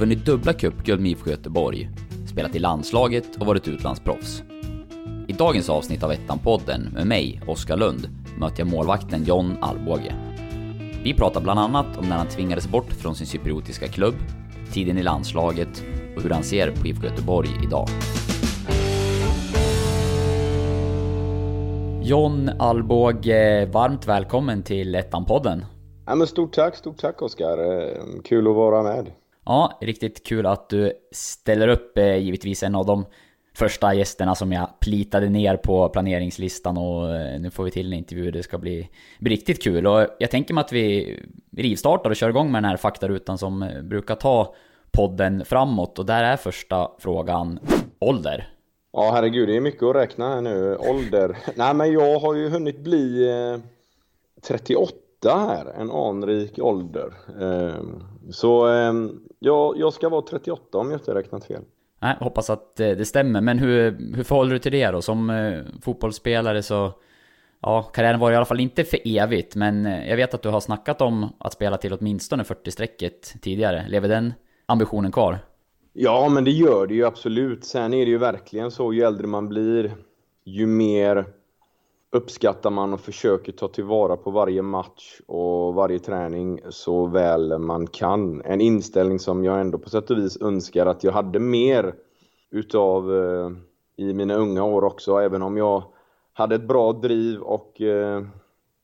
vunnit dubbla cupguld med IFK Göteborg, spelat i landslaget och varit utlandsproffs. I dagens avsnitt av Ettan-podden med mig, Oskar Lund, möter jag målvakten John Alvbåge. Vi pratar bland annat om när han tvingades bort från sin cypriotiska klubb, tiden i landslaget och hur han ser på IFK Göteborg idag. John Alvbåge, varmt välkommen till Ettan-podden. Ja, men stort tack, stort tack Oskar. Eh, kul att vara med. Ja, riktigt kul att du ställer upp, eh, givetvis en av de första gästerna som jag plitade ner på planeringslistan och eh, nu får vi till en intervju, det ska bli, bli riktigt kul. Och jag tänker mig att vi rivstartar och kör igång med den här faktarutan som eh, brukar ta podden framåt och där är första frågan ålder. Ja herregud, det är mycket att räkna här nu. Ålder. Nej men jag har ju hunnit bli 38 här, en anrik ålder. Ehm, så ehm, ja, jag ska vara 38 om jag inte räknat fel. Nej, hoppas att eh, det stämmer. Men hur, hur förhåller du till det då? Som eh, fotbollsspelare så... Ja, karriären var i alla fall inte för evigt, men eh, jag vet att du har snackat om att spela till åtminstone 40-strecket tidigare. Lever den ambitionen kvar? Ja, men det gör det ju absolut. Sen är det ju verkligen så, ju äldre man blir, ju mer uppskattar man och försöker ta tillvara på varje match och varje träning så väl man kan. En inställning som jag ändå på sätt och vis önskar att jag hade mer utav eh, i mina unga år också, även om jag hade ett bra driv och eh,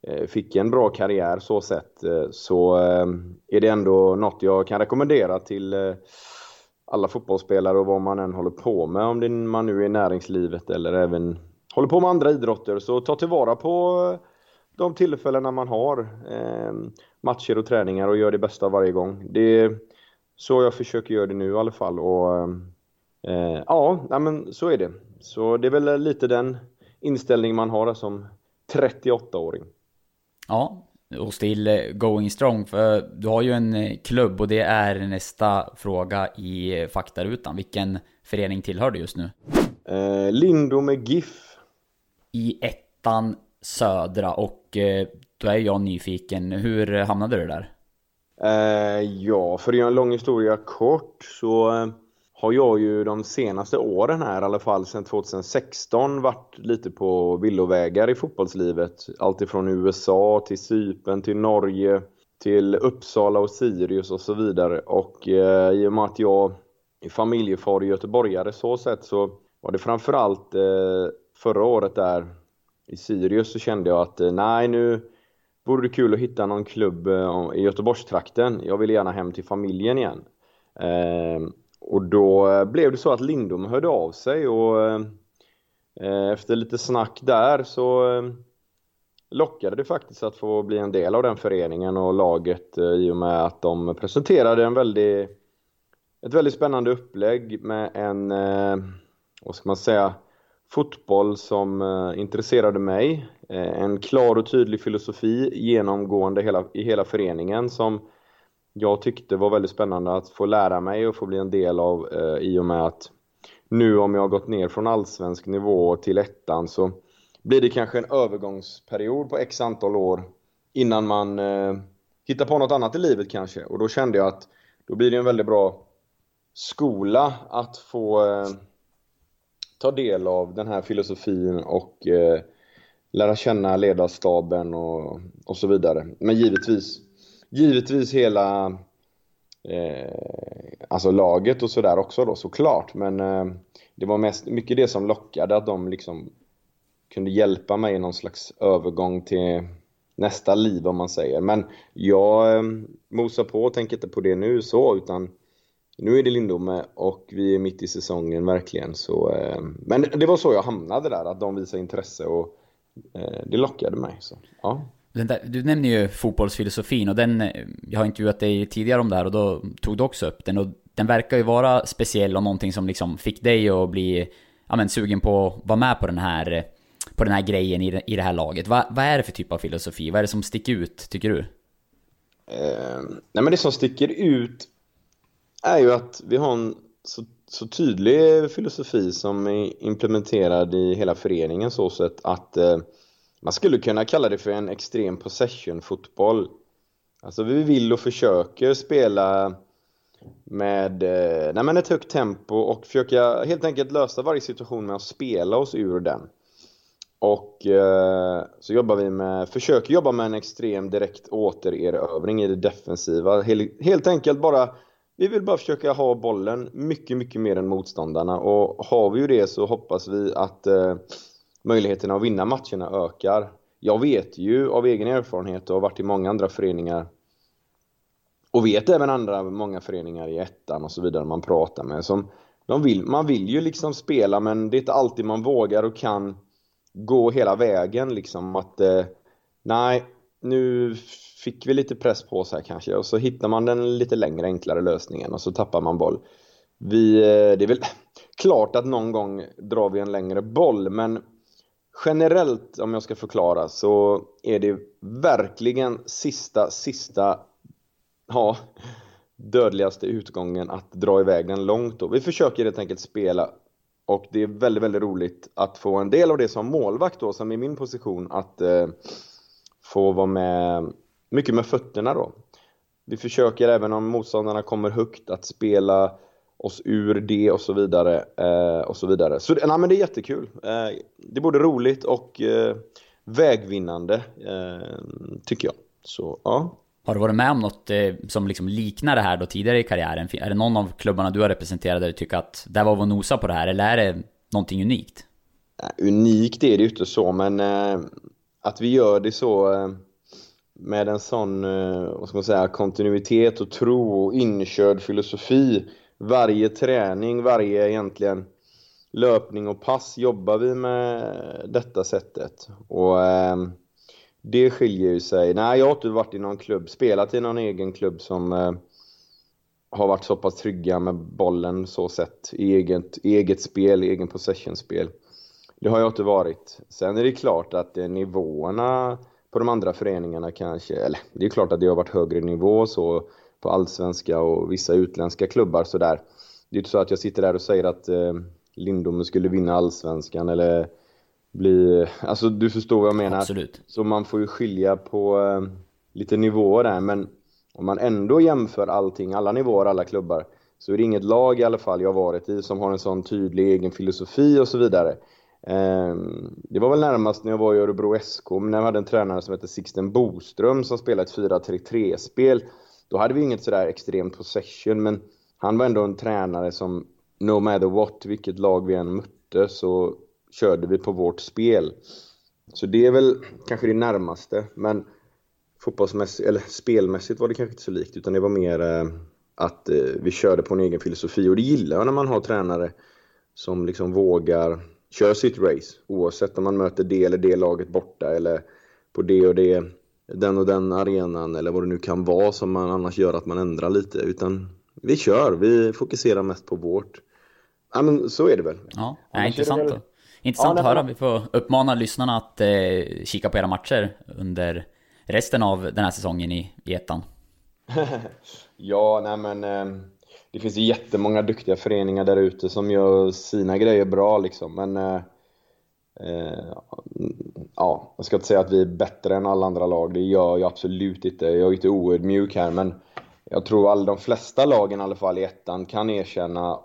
eh fick en bra karriär så sett eh, så eh, är det ändå något jag kan rekommendera till alla fotbollsspelare och vad man än håller på med, om man nu är i näringslivet eller även håller på med andra idrotter, så ta tillvara på de tillfällena man har. Eh, matcher och träningar och gör det bästa varje gång. Det är så jag försöker göra det nu i alla fall. Och, eh, ja, men så är det. Så det är väl lite den inställning man har som 38-åring. Ja, och still eh, going strong. För du har ju en eh, klubb och det är nästa fråga i faktarutan. Vilken förening tillhör du just nu? Eh, Lindo med GIF i ettan södra och eh, då är jag nyfiken. Hur hamnade du där? Eh, ja, för att göra en lång historia kort så eh, har jag ju de senaste åren här, i alla fall sedan 2016, varit lite på villovägar i fotbollslivet. Alltifrån USA till Cypern till Norge till Uppsala och Sirius och så vidare. Och eh, i och med att jag är familjefar och göteborgare så sett så var det framförallt eh, förra året där i Sirius så kände jag att eh, nej nu vore det kul att hitta någon klubb eh, i Göteborgstrakten. Jag vill gärna hem till familjen igen. Ehm, och då eh, blev det så att Lindom hörde av sig och efter lite snack där så lockade det faktiskt att få bli en del av den föreningen och laget i och med att de presenterade en väldigt, ett väldigt spännande upplägg med en, vad ska man säga, fotboll som eh, intresserade mig. Eh, en klar och tydlig filosofi genomgående hela, i hela föreningen som jag tyckte var väldigt spännande att få lära mig och få bli en del av eh, i och med att nu om jag har gått ner från allsvensk nivå till ettan så blir det kanske en övergångsperiod på x antal år innan man eh, hittar på något annat i livet kanske. Och då kände jag att då blir det en väldigt bra skola att få eh, ta del av den här filosofin och eh, lära känna ledarstaben och, och så vidare. Men givetvis, givetvis hela eh, alltså laget och sådär också då såklart. Men eh, det var mest, mycket det som lockade att de liksom kunde hjälpa mig i någon slags övergång till nästa liv om man säger. Men jag eh, mosar på och tänker inte på det nu så utan nu är det Lindome och vi är mitt i säsongen verkligen. Så, eh, men det var så jag hamnade där, att de visade intresse och eh, det lockade mig. Så, ja. Där, du nämner ju fotbollsfilosofin och den, jag har intervjuat dig tidigare om det här och då tog du också upp den och den verkar ju vara speciell och någonting som liksom fick dig att bli ja, men, sugen på att vara med på den här, på den här grejen i i det här laget. Va, vad är det för typ av filosofi? Vad är det som sticker ut, tycker du? Eh, nej men det som sticker ut är ju att vi har en så, så tydlig filosofi som är implementerad i hela föreningen så sätt att eh, man skulle kunna kalla det för en extrem possession-fotboll. Alltså vi vill och försöker spela med eh, nej men ett högt tempo och försöka helt enkelt lösa varje situation med att spela oss ur den. Och eh, så jobbar vi med, försöker jobba med en extrem direkt återerövring i det defensiva. Helt, helt enkelt bara, vi vill bara försöka ha bollen mycket, mycket mer än motståndarna. Och har vi ju det så hoppas vi att eh, möjligheterna att vinna matcherna ökar. Jag vet ju av egen erfarenhet och har varit i många andra föreningar och vet även andra, många föreningar i ettan och så vidare man pratar med som de vill, man vill ju liksom spela men det är inte alltid man vågar och kan gå hela vägen liksom att eh, nej, nu fick vi lite press på oss här kanske och så hittar man den lite längre enklare lösningen och så tappar man boll. Vi, eh, det är väl klart att någon gång drar vi en längre boll men generellt om jag ska förklara så är det verkligen sista, sista ja, dödligaste utgången att dra iväg den långt då. Vi försöker helt enkelt spela och det är väldigt, väldigt roligt att få en del av det som målvakt då, som i min position, att eh, få vara med mycket med fötterna då. Vi försöker även om motståndarna kommer högt att spela oss ur det och så vidare. Eh, och så vidare. Så nej, men det är jättekul. Eh, det är både roligt och eh, vägvinnande, eh, tycker jag. Så ja. Har du varit med om något eh, som liksom liknar det här då tidigare i karriären? Är det någon av klubbarna du har representerat där du tycker att där var vi och nosa på det här? Eller är det någonting unikt? Unikt är det ju inte så, men eh, att vi gör det så eh, med en sån, eh, vad ska man säga, kontinuitet och tro och inkörd filosofi. Varje träning, varje egentligen löpning och pass jobbar vi med detta sättet. Och eh, det skiljer ju sig. Nej, jag har inte varit i någon klubb, spelat i någon egen klubb som har varit så pass trygga med bollen så sett i eget, eget spel, egen possession-spel. Det har jag inte varit. Sen är det klart att eh, nivåerna på de andra föreningarna kanske, eller det är klart att det har varit högre nivå så på allsvenska och vissa utländska klubbar sådär. Det är inte så att jag sitter där och säger att eh, Lindome skulle vinna allsvenskan eller bli... Alltså du förstår vad jag menar. Absolut. Så man får ju skilja på eh, lite nivåer där, men om man ändå jämför allting, alla nivåer, alla klubbar, så är det inget lag i alla fall jag varit i som har en sån tydlig egen filosofi och så vidare. Ehm, det var väl närmast när jag var i Örebro SK, när jag hade en tränare som hette Sixten Boström som spelade ett 4-3-3-spel. Då hade vi inget sådär extremt possession, men han var ändå en tränare som no matter what, vilket lag vi än mötte, så körde vi på vårt spel. Så det är väl kanske det närmaste, men fotbollsmässigt, eller spelmässigt var det kanske inte så likt, utan det var mer eh, att eh, vi körde på en egen filosofi. Och det gillar jag när man har tränare som liksom vågar köra sitt race, oavsett om man möter det eller det laget borta eller på det och det, den och den arenan eller vad det nu kan vara som man annars gör att man ändrar lite. Utan vi kör, vi fokuserar mest på vårt. Ja men så är det väl. Ja, nej, intressant. Väl... Intressant ja, att höra. Vi får uppmana lyssnarna att eh, kika på era matcher under resten av den här säsongen i, i ettan. ja, nej men eh, det finns ju jättemånga duktiga föreningar där ute som gör sina grejer bra liksom. Men eh, eh, ja, jag ska inte säga att vi är bättre än alla andra lag. Det gör jag absolut inte. Jag är inte oödmjuk här, men jag tror att de flesta lagen i alla fall i ettan kan erkänna i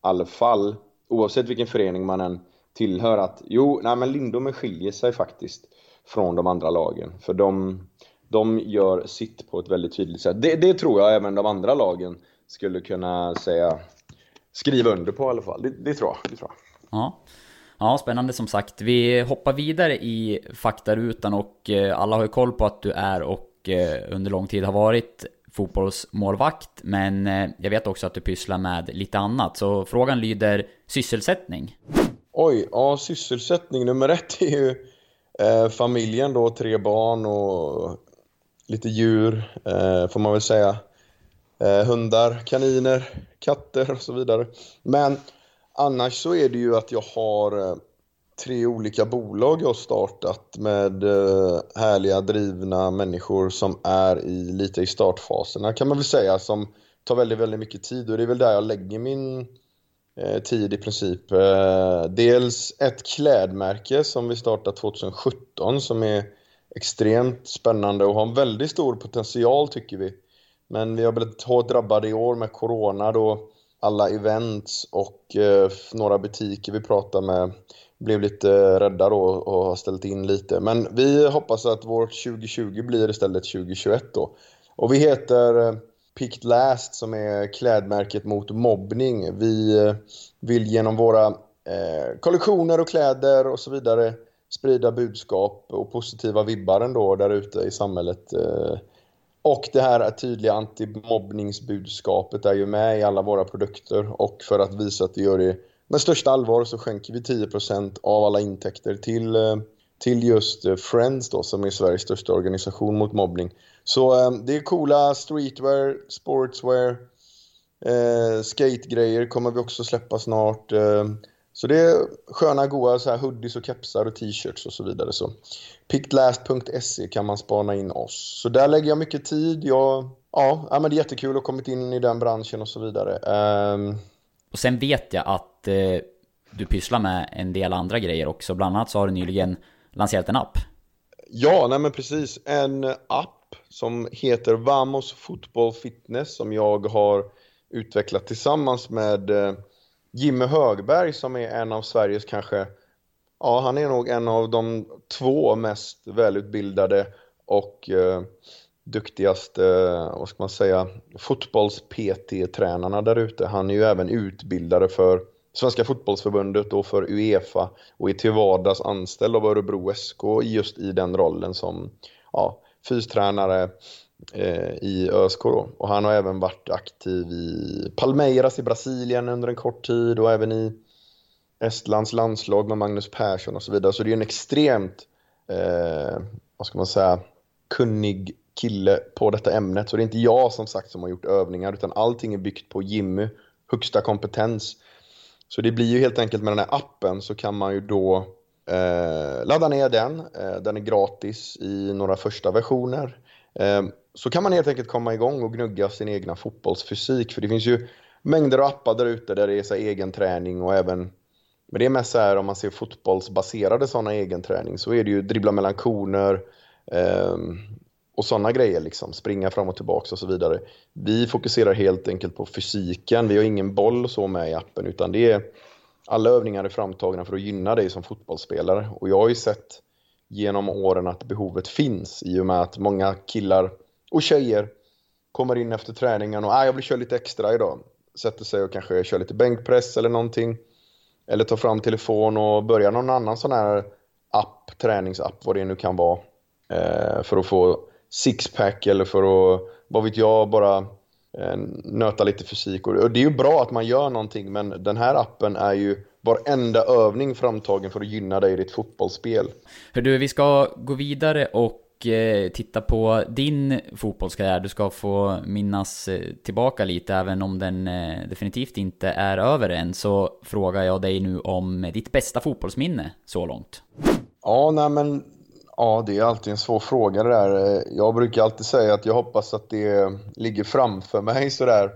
alla fall, oavsett vilken förening man än tillhör att jo, nej men Lindome skiljer sig faktiskt från de andra lagen. För de, de gör sitt på ett väldigt tydligt sätt. Det, det tror jag även de andra lagen skulle kunna säga, skriva under på i alla fall. Det, det, tror, jag, det tror jag. Ja. ja, spännande som sagt. Vi hoppar vidare i faktarutan och eh, alla har ju koll på att du är och eh, under lång tid har varit fotbollsmålvakt. Men eh, jag vet också att du pysslar med lite annat. Så frågan lyder sysselsättning. Oj, ja sysselsättning nummer ett är ju eh, familjen då, tre barn och lite djur eh, får man väl säga. Eh, hundar, kaniner, katter och så vidare. Men annars så är det ju att jag har eh, tre olika bolag jag har startat med eh, härliga drivna människor som är i, lite i startfaserna kan man väl säga som tar väldigt, väldigt mycket tid och det är väl där jag lägger min eh, tid i princip. Eh, dels ett klädmärke som vi startade 2017 som är extremt spännande och har en väldigt stor potential tycker vi. Men vi har blivit hårt drabbade i år med Corona då alla events och eh, några butiker vi pratade med blev lite eh, rädda då och har ställt in lite. Men vi hoppas att vårt 2020 blir istället 2021 då. Och vi heter eh, Picked Last som är klädmärket mot mobbning. Vi eh, vill genom våra eh, kollektioner och kläder och så vidare sprida budskap och positiva vibbar ändå där ute i samhället. Eh, och det här tydliga antimobbningsbudskapet är ju med i alla våra produkter och för att visa att vi gör det med största allvar så skänker vi 10% av alla intäkter till, eh, till just eh, Friends då, som är Sveriges största organisation mot mobbning. Så eh, det är coola streetwear, sportswear, eh, skategrejer kommer vi också släppa snart. Så det är sköna, goa så här hoodies och kepsar och t-shirts och så vidare. Så picklast.se kan man spana in oss. Så där lägger jag mycket tid. Jag, ja, men det är jättekul att ha kommit in i den branschen och så vidare. Um... Och sen vet jag att eh, du pysslar med en del andra grejer också. Bland annat så har du nyligen lanserat en app. Ja, nej men precis. En app som heter Vamos Football Fitness som jag har utvecklat tillsammans med eh, Jimmy Högberg som är en av Sveriges kanske, ja han är nog en av de två mest välutbildade och eh, duktigaste, eh, vad ska man säga, fotbolls-PT-tränarna där ute. Han är ju även utbildare för Svenska fotbollsförbundet och för Uefa och är till vardags anställd av Örebro SK just i den rollen som ja, fystränare, eh, Eh, i ÖSK då. Och han har även varit aktiv i Palmeiras i Brasilien under en kort tid och även i Estlands landslag med Magnus Persson och så vidare. Så det är en extremt, eh, vad ska man säga, kunnig kille på detta ämnet. Så det är inte jag som sagt som har gjort övningar utan allting är byggt på Jimmy, högsta kompetens. Så det blir ju helt enkelt med den här appen så kan man ju då eh, ladda ner den. Eh, den är gratis i några första versioner. Eh, så kan man helt enkelt komma igång och gnugga sin egna fotbollsfysik. För det finns ju mängder av appar där ute där det är så egen träning och även men det är mest så här om man ser fotbollsbaserade sådana egen träning så är det ju dribbla mellan koner eh, och sådana grejer liksom, springa fram och tillbaka och så vidare. Vi fokuserar helt enkelt på fysiken, vi har ingen boll så med i appen utan det är alla övningar är framtagna för att gynna dig som fotbollsspelare och jag har ju sett genom åren att behovet finns i och med att många killar och tjejer kommer in efter träningen och ah, jag vill köra lite extra idag. Sätter sig och kanske kör lite bänkpress eller någonting. Eller tar fram telefon och börjar någon annan sån här app, träningsapp, vad det nu kan vara. Eh, för att få sixpack eller för att, vad vet jag, bara eh, nöta lite fysik. Och det är ju bra att man gör någonting men den här appen är ju varenda övning framtagen för att gynna dig i ditt fotbollsspel. Hör du, vi ska gå vidare och eh, titta på din fotbollskarriär. Du ska få minnas eh, tillbaka lite, även om den eh, definitivt inte är över än. Så frågar jag dig nu om ditt bästa fotbollsminne så långt. Ja, nej men Ja, det är alltid en svår fråga det där. Jag brukar alltid säga att jag hoppas att det ligger framför mig sådär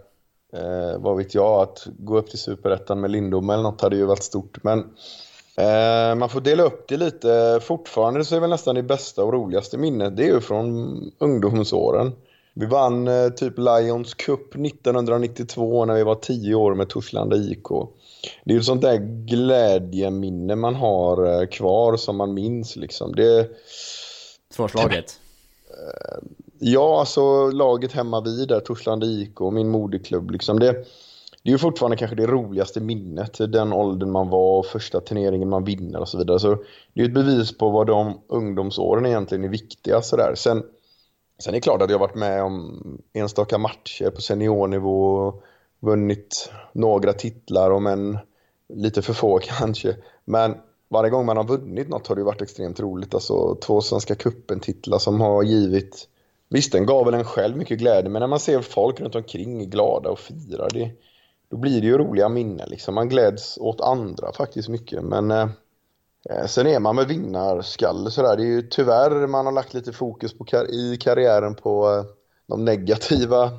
Eh, vad vet jag, att gå upp till Superettan med Lindom eller något hade ju varit stort. Men eh, man får dela upp det lite. Fortfarande så är väl nästan det bästa och roligaste minnet, det är ju från ungdomsåren. Vi vann eh, typ Lions Cup 1992 när vi var 10 år med Torslanda IK. Det är ju sånt där glädjeminne man har eh, kvar som man minns liksom. Det... Svårslaget? Ja, alltså laget hemma vid där, Torslanda IK och min moderklubb. Liksom det, det är ju fortfarande kanske det roligaste minnet, den åldern man var och första turneringen man vinner och så vidare. Så det är ett bevis på vad de ungdomsåren egentligen är viktiga. Sådär. Sen, sen är det klart att jag varit med om enstaka matcher på seniornivå och vunnit några titlar, om än lite för få kanske. Men varje gång man har vunnit något har det varit extremt roligt. Alltså två Svenska cupen-titlar som har givit Visst, den gav väl en själv mycket glädje, men när man ser folk runt omkring glada och firar, det, då blir det ju roliga minnen. Liksom. Man gläds åt andra faktiskt mycket. Men eh, eh, sen är man med vinnarskalle sådär. Det är ju tyvärr man har lagt lite fokus på kar i karriären på eh, de negativa,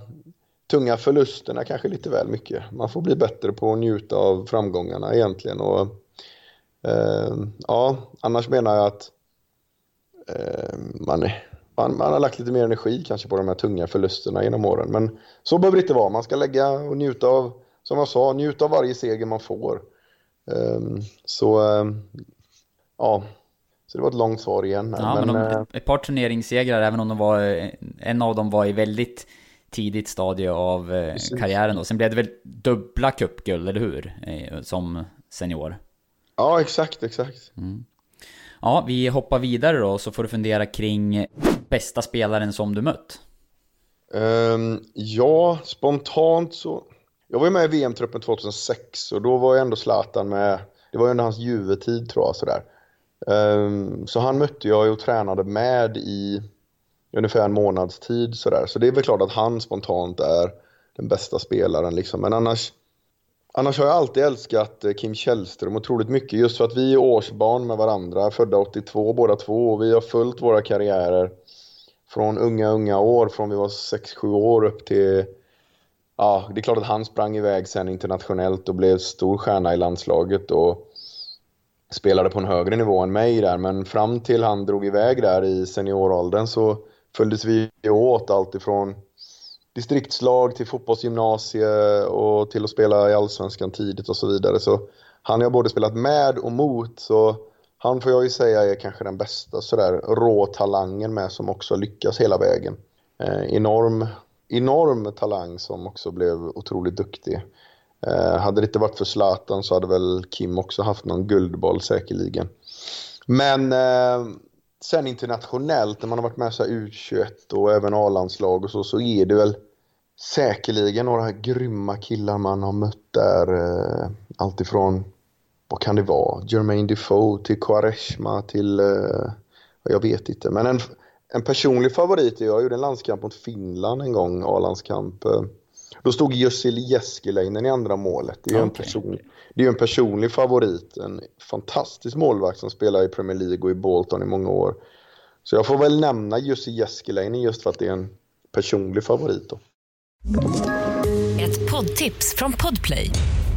tunga förlusterna kanske lite väl mycket. Man får bli bättre på att njuta av framgångarna egentligen. Och, eh, ja, annars menar jag att eh, man man, man, har lagt lite mer energi kanske på de här tunga förlusterna genom åren. Men så behöver det inte vara. Man ska lägga och njuta av, som jag sa, njuta av varje seger man får. Um, så, um, ja. Så det var ett långt svar igen. Ja, men, men de, äh, ett par turneringssegrar, även om de var, en av dem var i väldigt tidigt stadie av eh, karriären då. Sen blev det väl dubbla cupguld, eller hur? Eh, som senior. Ja, exakt, exakt. Mm. Ja, vi hoppar vidare då, så får du fundera kring bästa spelaren som du mött. Um, ja, spontant så... Jag var ju med i VM-truppen 2006 och då var ju ändå Zlatan med. Det var ju under hans Juve-tid tror jag sådär. Um, så han mötte jag och tränade med i ungefär en månads tid sådär. Så det är väl klart att han spontant är den bästa spelaren liksom. Men annars, annars har jag alltid älskat eh, Kim Källström otroligt mycket. Just för att vi är årsbarn med varandra, födda 82 båda två. Och vi har följt våra karriärer från unga, unga år, från vi var 6-7 år upp till Ja, det är klart att han sprang iväg sen internationellt och blev stor stjärna i landslaget och spelade på en högre nivå än mig där. Men fram till han drog iväg där i senioråldern så följdes vi åt alltifrån distriktslag till fotbollsgymnasie och till att spela i Allsvenskan tidigt och så vidare. Så han har jag både spelat med och mot, så han får jag ju säga är kanske den bästa sådär råtalangen med som också lyckas hela vägen. Eh, enorm, enorm talang som också blev otroligt duktig. Eh, hade det inte varit för Zlatan så hade väl Kim också haft någon guldboll säkerligen. Men eh, sen internationellt, när man har varit med så U21 och även A-landslag och så, så är det väl säkerligen några grymma killar man har mött där. Eh, Alltifrån, vad kan det vara, Jermaine Defoe till Quaresma till, eh, jag vet inte. Men en, en personlig favorit är, jag gjorde en landskamp mot Finland en gång, A-landskamp. Då stod Jussi Jääskeläinen i andra målet. Det är okay. en person, det är en personlig favorit. En fantastisk målvakt som spelar i Premier League och i Bolton i många år. Så jag får väl nämna Jussi Jääskeläinen just för att det är en personlig favorit. Då. Ett poddtips från Podplay.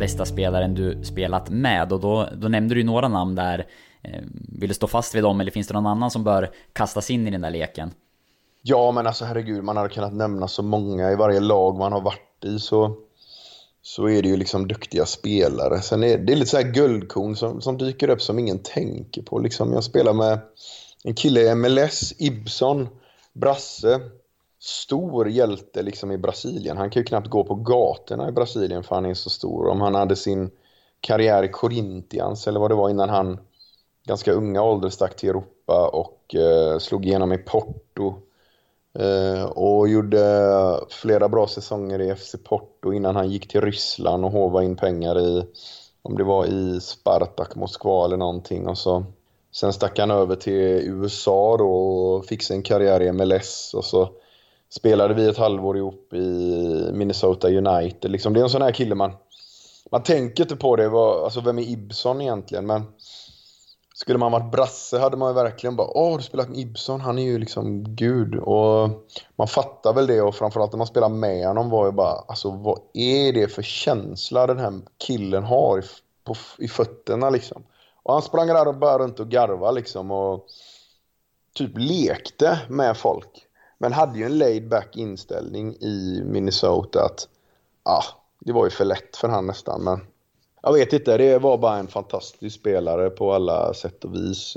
Bästa spelaren du spelat med och då, då nämnde du några namn där eh, vill du stå fast vid dem eller finns det någon annan som bör kastas in i den där leken? Ja, men alltså herregud, man hade kunnat nämna så många i varje lag man har varit i så, så är det ju liksom duktiga spelare. Sen är det är lite så här guldkorn som, som dyker upp som ingen tänker på. Liksom, jag spelar med en kille i MLS, Ibson, Brasse. Stor hjälte liksom i Brasilien. Han kan ju knappt gå på gatorna i Brasilien för han är så stor. Om han hade sin karriär i Corinthians eller vad det var innan han ganska unga ålder stack till Europa och eh, slog igenom i Porto. Eh, och gjorde flera bra säsonger i FC Porto innan han gick till Ryssland och håvade in pengar i, om det var i Spartak Moskva eller någonting. Och så, sen stack han över till USA då och fick sin karriär i MLS. Och så spelade vi ett halvår ihop i Minnesota United. Liksom, det är en sån här kille man... Man tänker inte på det, alltså vem är Ibson egentligen? Men skulle man varit brasse hade man ju verkligen bara åh, du spelat med Ibson, han är ju liksom gud. Och man fattar väl det och framförallt när man spelar med honom var ju bara, alltså vad är det för känsla den här killen har i, på, i fötterna liksom. Och han sprang där och bara runt och garva liksom och typ lekte med folk. Men hade ju en laid back inställning i Minnesota att, ah, det var ju för lätt för han nästan men jag vet inte, det var bara en fantastisk spelare på alla sätt och vis.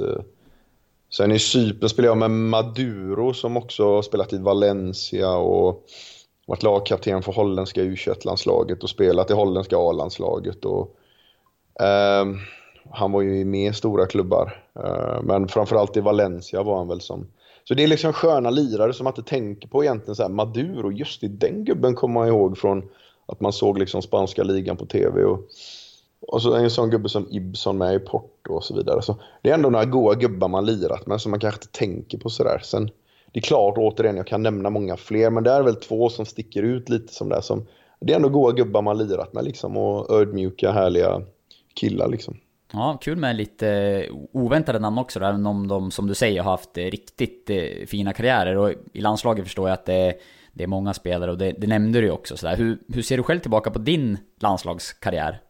Sen i Cypern spelade jag med Maduro som också har spelat i Valencia och varit lagkapten för holländska u landslaget och spelat i holländska A-landslaget. Och, eh, han var ju med i stora klubbar, eh, men framförallt i Valencia var han väl som... Så det är liksom sköna lirare som man inte tänker på egentligen. Så här, Maduro, just det, den gubben kommer man ihåg från att man såg liksom spanska ligan på tv. Och, Och så en sån gubbe som Ibson med i Porto och så vidare. Så det är ändå några goa gubbar man lirat med som man kanske inte tänker på sådär. Sen, det är klart återigen, jag kan nämna många fler, men det är väl två som sticker ut lite som det som det är ändå goa gubbar man lirat med liksom och ödmjuka, härliga killar liksom. Ja, kul med lite oväntade namn också även om de som du säger har haft eh, riktigt eh, fina karriärer. Och i landslaget förstår jag att det, det är många spelare och det, det nämnde du ju också. Så där. Hur, hur ser du själv tillbaka på din landslagskarriär?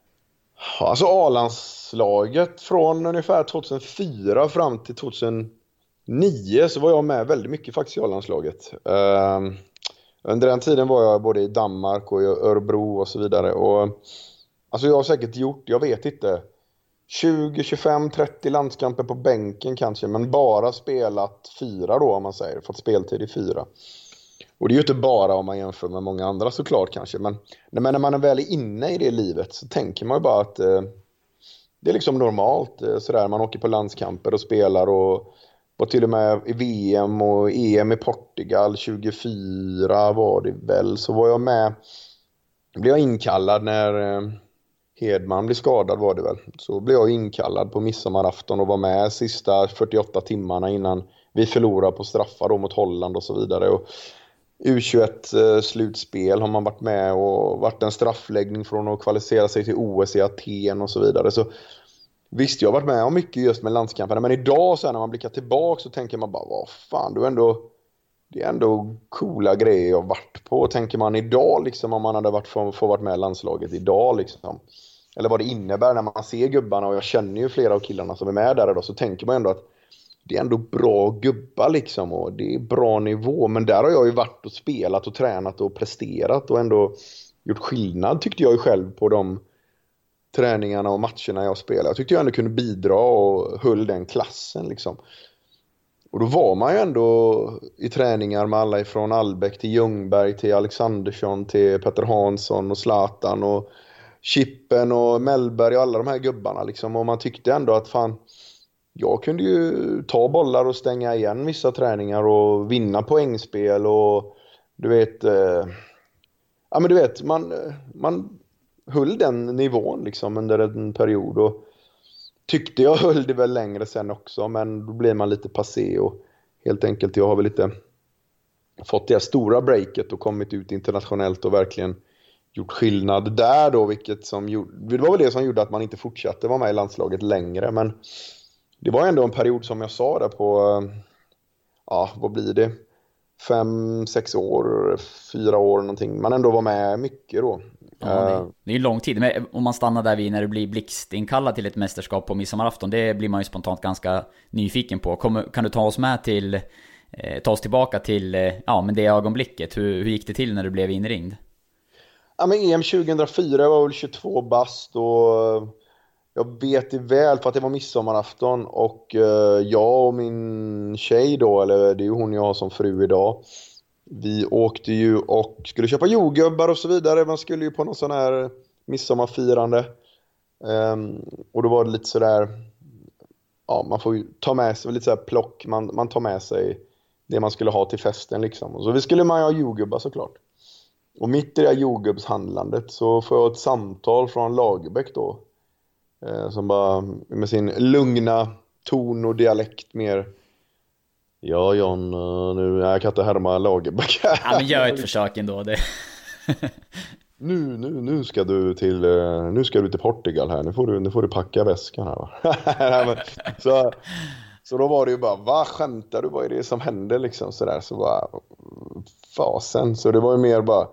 Alltså A-landslaget från ungefär 2004 fram till 2009 så var jag med väldigt mycket faktiskt i A-landslaget. Um, under den tiden var jag både i Danmark och i Örebro och så vidare. Och, alltså jag har säkert gjort, jag vet inte, 20, 25, 30 landskamper på bänken kanske, men bara spelat fyra då om man säger, fått speltid i fyra. Och det är ju inte bara om man jämför med många andra såklart kanske, men, men när man är väl inne i det livet så tänker man ju bara att eh, det är liksom normalt eh, sådär, man åker på landskamper och spelar och var till och med i VM och EM i Portugal 24 var det väl, så var jag med, blev jag inkallad när eh, Hedman blev skadad var det väl. Så blev jag inkallad på midsommarafton och var med sista 48 timmarna innan vi förlorade på straffar då mot Holland och så vidare. Och U21-slutspel eh, har man varit med och varit en straffläggning från att kvalificera sig till OS i Aten och så vidare. Så Visst, jag har varit med om mycket just med landskamperna, men idag så här, när man blickar tillbaka så tänker man bara, vad fan, du har ändå... Det är ändå coola grejer jag varit på, tänker man idag liksom om man hade varit, få, varit med i landslaget idag liksom. Eller vad det innebär när man ser gubbarna och jag känner ju flera av killarna som är med där idag så tänker man ändå att det är ändå bra gubbar liksom och det är bra nivå. Men där har jag ju varit och spelat och tränat och presterat och ändå gjort skillnad tyckte jag ju själv på de träningarna och matcherna jag spelade. Jag tyckte jag ändå kunde bidra och höll den klassen liksom. Och då var man ju ändå i träningar med alla ifrån Albeck till Ljungberg till Alexandersson till Petter Hansson och Zlatan och Chippen och Mellberg och alla de här gubbarna liksom. Och man tyckte ändå att fan, jag kunde ju ta bollar och stänga igen vissa träningar och vinna poängspel och du vet, eh, ja men du vet, man, man höll den nivån liksom under en period och tyckte jag höll det väl längre sen också men då blir man lite passé och helt enkelt jag har väl lite fått det här stora breaket och kommit ut internationellt och verkligen gjort skillnad där då vilket som gjorde, det var väl det som gjorde att man inte fortsatte vara med i landslaget längre men det var ändå en period som jag sa där på, ja vad blir det, fem, sex år, fyra år någonting. Man ändå var med mycket då. Ja, det, det är ju lång tid, men om man stannar där vid när du blir blixtinkallad till ett mästerskap på midsommarafton, det blir man ju spontant ganska nyfiken på. Kom, kan du ta oss med till, eh, ta oss tillbaka till, eh, ja men det ögonblicket. Hur, hur gick det till när du blev inringd? Ja men EM 2004, jag var väl 22 bast och jag vet det väl för att det var midsommarafton och eh, jag och min tjej då, eller det är ju hon jag har som fru idag. Vi åkte ju och skulle köpa jordgubbar och så vidare. Man skulle ju på någon sån här midsommarfirande. Um, och då var det lite sådär, ja man får ju ta med sig lite sådär plock, man, man tar med sig det man skulle ha till festen liksom. Och så vi skulle man ju ha jordgubbar såklart. Och mitt i det här jordgubbshandlandet så får jag ett samtal från Lagerbäck då. Eh, som bara med sin lugna ton och dialekt mer Ja John, eh, nu, jag kan inte härma Lagerbäck Ja men gör ett försök ändå det. nu, nu, nu ska du till, eh, nu ska du till Portugal här, nu får du, nu får du packa väskan här va. så, så då var det ju bara, vad skämtar du? Vad är det som händer liksom sådär? Så bara, fasen. Så det var ju mer bara,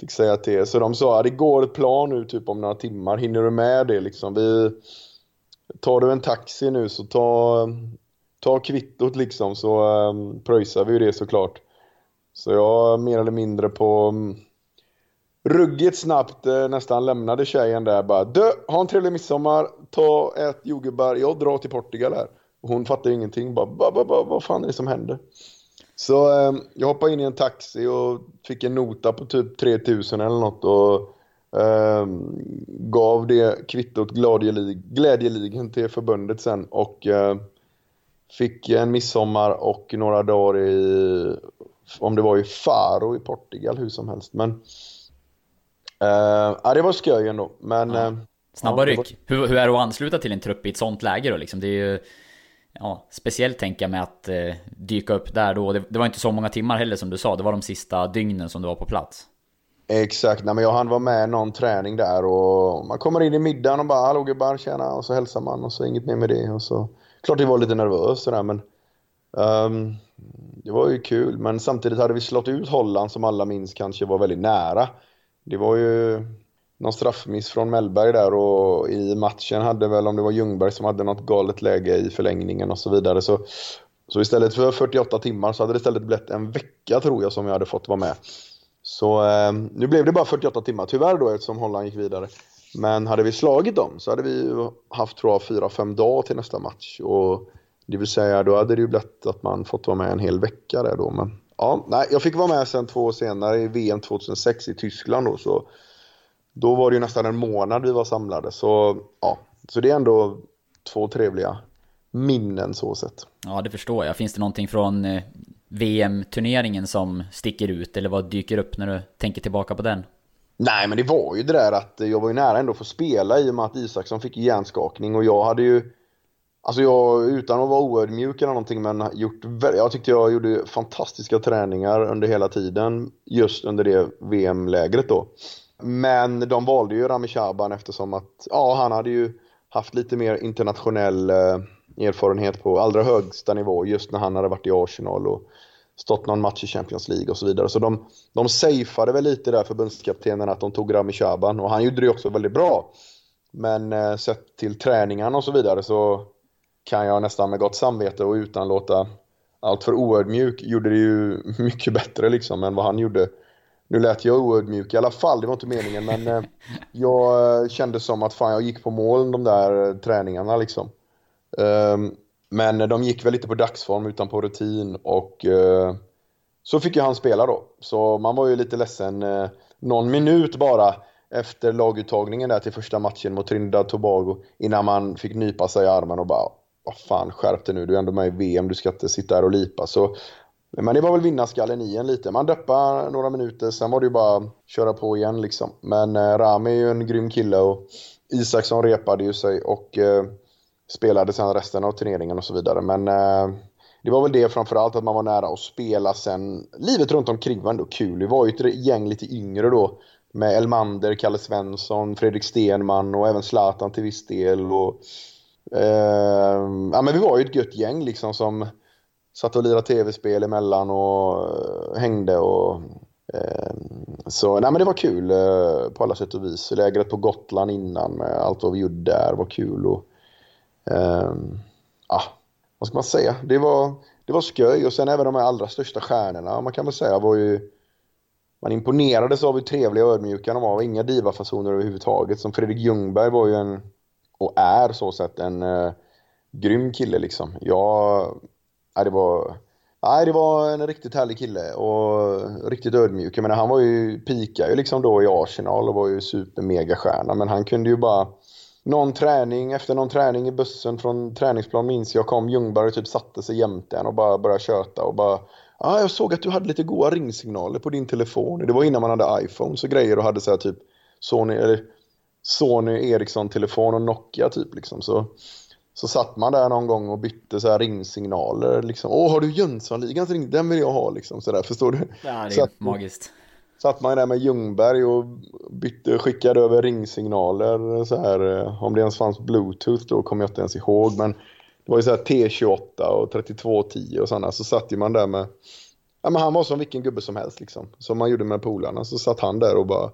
fick säga till. Så de sa, det går ett plan nu typ om några timmar, hinner du med det liksom? Vi, tar du en taxi nu så ta, ta kvittot liksom så um, pröjsar vi ju det såklart. Så jag mer eller mindre på um, ruggigt snabbt uh, nästan lämnade tjejen där bara ”DÖ! ha en trevlig midsommar, ta ett jordgubbar, jag drar till Portugal här. Och hon fattar ingenting, bara, ba, ba, ba, vad fan är det som händer? Så um, jag hoppade in i en taxi och fick en nota på typ 3000 eller något och um, gav det kvittot glädjelig, glädjeligen till förbundet sen och uh, Fick en midsommar och några dagar i, om det var i Faro i Portugal hur som helst. Men, ja det var skoj ändå. Men, ja. uh, snabba ja, ryck. Var... Hur, hur är det att ansluta till en trupp i ett sånt läge då liksom? Det är ju ja, speciellt tänker jag med att eh, dyka upp där då. Det, det, var inte så många timmar heller som du sa, det var de sista dygnen som du var på plats. Exakt, Nej, men jag hann vara med någon träning där och man kommer in i middagen och bara “Hallå gubbar, tjena” och så hälsar man och så inget mer med det. Och så, klart det var lite nervöst sådär men um, det var ju kul. Men samtidigt hade vi slått ut Holland som alla minns kanske var väldigt nära. Det var ju någon straffmiss från Mellberg där och i matchen hade väl, om det var Ljungberg som hade något galet läge i förlängningen och så vidare. Så, så istället för 48 timmar så hade det istället blivit en vecka tror jag som jag hade fått vara med. Så eh, nu blev det bara 48 timmar tyvärr då eftersom Holland gick vidare. Men hade vi slagit dem så hade vi haft tror jag 4-5 dagar till nästa match. Och det vill säga då hade det ju blivit att man fått vara med en hel vecka där då. Men ja, nej, jag fick vara med sen två år senare i VM 2006 i Tyskland då. Så då var det ju nästan en månad vi var samlade. Så, ja, så det är ändå två trevliga minnen så sett. Ja, det förstår jag. Finns det någonting från eh, VM-turneringen som sticker ut? Eller vad dyker upp när du tänker tillbaka på den? Nej, men det var ju det där att jag var ju nära ändå att få spela i och med att Isaksson fick hjärnskakning och jag hade ju Alltså jag, utan att vara oödmjuk eller någonting, men gjort, jag tyckte jag gjorde fantastiska träningar under hela tiden, just under det VM-lägret då. Men de valde ju Rami Shaban eftersom att, ja, han hade ju haft lite mer internationell eh, erfarenhet på allra högsta nivå just när han hade varit i Arsenal och stått någon match i Champions League och så vidare. Så de, de safeade väl lite där förbundskaptenen att de tog Rami Shaban och han gjorde det också väldigt bra. Men eh, sett till träningarna och så vidare så kan jag nästan med gott samvete och utan låta allt för oödmjuk gjorde det ju mycket bättre liksom än vad han gjorde nu lät jag oödmjuk i alla fall, det var inte meningen, men eh, jag eh, kände som att fan jag gick på mål de där eh, träningarna liksom. Eh, men eh, de gick väl lite på dagsform utan på rutin och eh, så fick ju han spela då. Så man var ju lite ledsen eh, någon minut bara efter laguttagningen där till första matchen mot Trinidad Tobago innan man fick nypa sig i armen och bara vad fan skärp dig nu, du är ändå med i VM, du ska inte sitta här och lipa. Så men det var väl vinnarskallen i en lite. Man deppade några minuter, sen var det ju bara att köra på igen liksom. Men eh, Rami är ju en grym kille och Isaksson repade ju sig och eh, spelade sen resten av turneringen och så vidare. Men eh, det var väl det framförallt att man var nära att spela sen. Livet runt omkring var ändå kul. Vi var ju ett gäng lite yngre då. Med Elmander, Kalle Svensson, Fredrik Stenman och även Zlatan till viss del. Och, eh, ja, men vi var ju ett gött gäng liksom som satt och lirade tv-spel emellan och eh, hängde och eh, så nej men det var kul eh, på alla sätt och vis. Lägret på Gotland innan med allt vad vi gjorde där var kul och Ehm, ja, vad ska man säga? Det var, det var sköj och sen även de här allra största stjärnorna man kan väl säga var ju man imponerades av hur trevliga och ödmjuka de var. Inga divafasoner överhuvudtaget. Som Fredrik Ljungberg var ju en, och är så sett, en uh, grym kille liksom. Jag nej, det var... Nej, det var en riktigt härlig kille och riktigt ödmjuk. Jag menar, han var ju, pika ju liksom då i Arsenal och var ju super megastjärna, Men han kunde ju bara... Någon träning, efter någon träning i bussen från träningsplan minns jag kom Ljungberg och typ satte sig jämte en och bara började köta och bara Ja, ah, jag såg att du hade lite goda ringsignaler på din telefon. Det var innan man hade iPhones och grejer och hade så här typ Sony, eller Sony Ericsson-telefon och Nokia typ liksom. Så så satt man där någon gång och bytte så här ringsignaler. Liksom. Åh, har du Jönssonligans ring? Den vill jag ha liksom. Så där, förstår du? Ja, det är satt, magiskt. Satt man där med Ljungberg och bytte, skickade över ringsignaler. Så här, eh, om det ens fanns bluetooth då kommer jag inte ens ihåg. Men det var ju så här T28 och 3210 och sådana. Så satt ju man där med... Ja, men han var som vilken gubbe som helst liksom. Som man gjorde med polarna. Så satt han där och bara...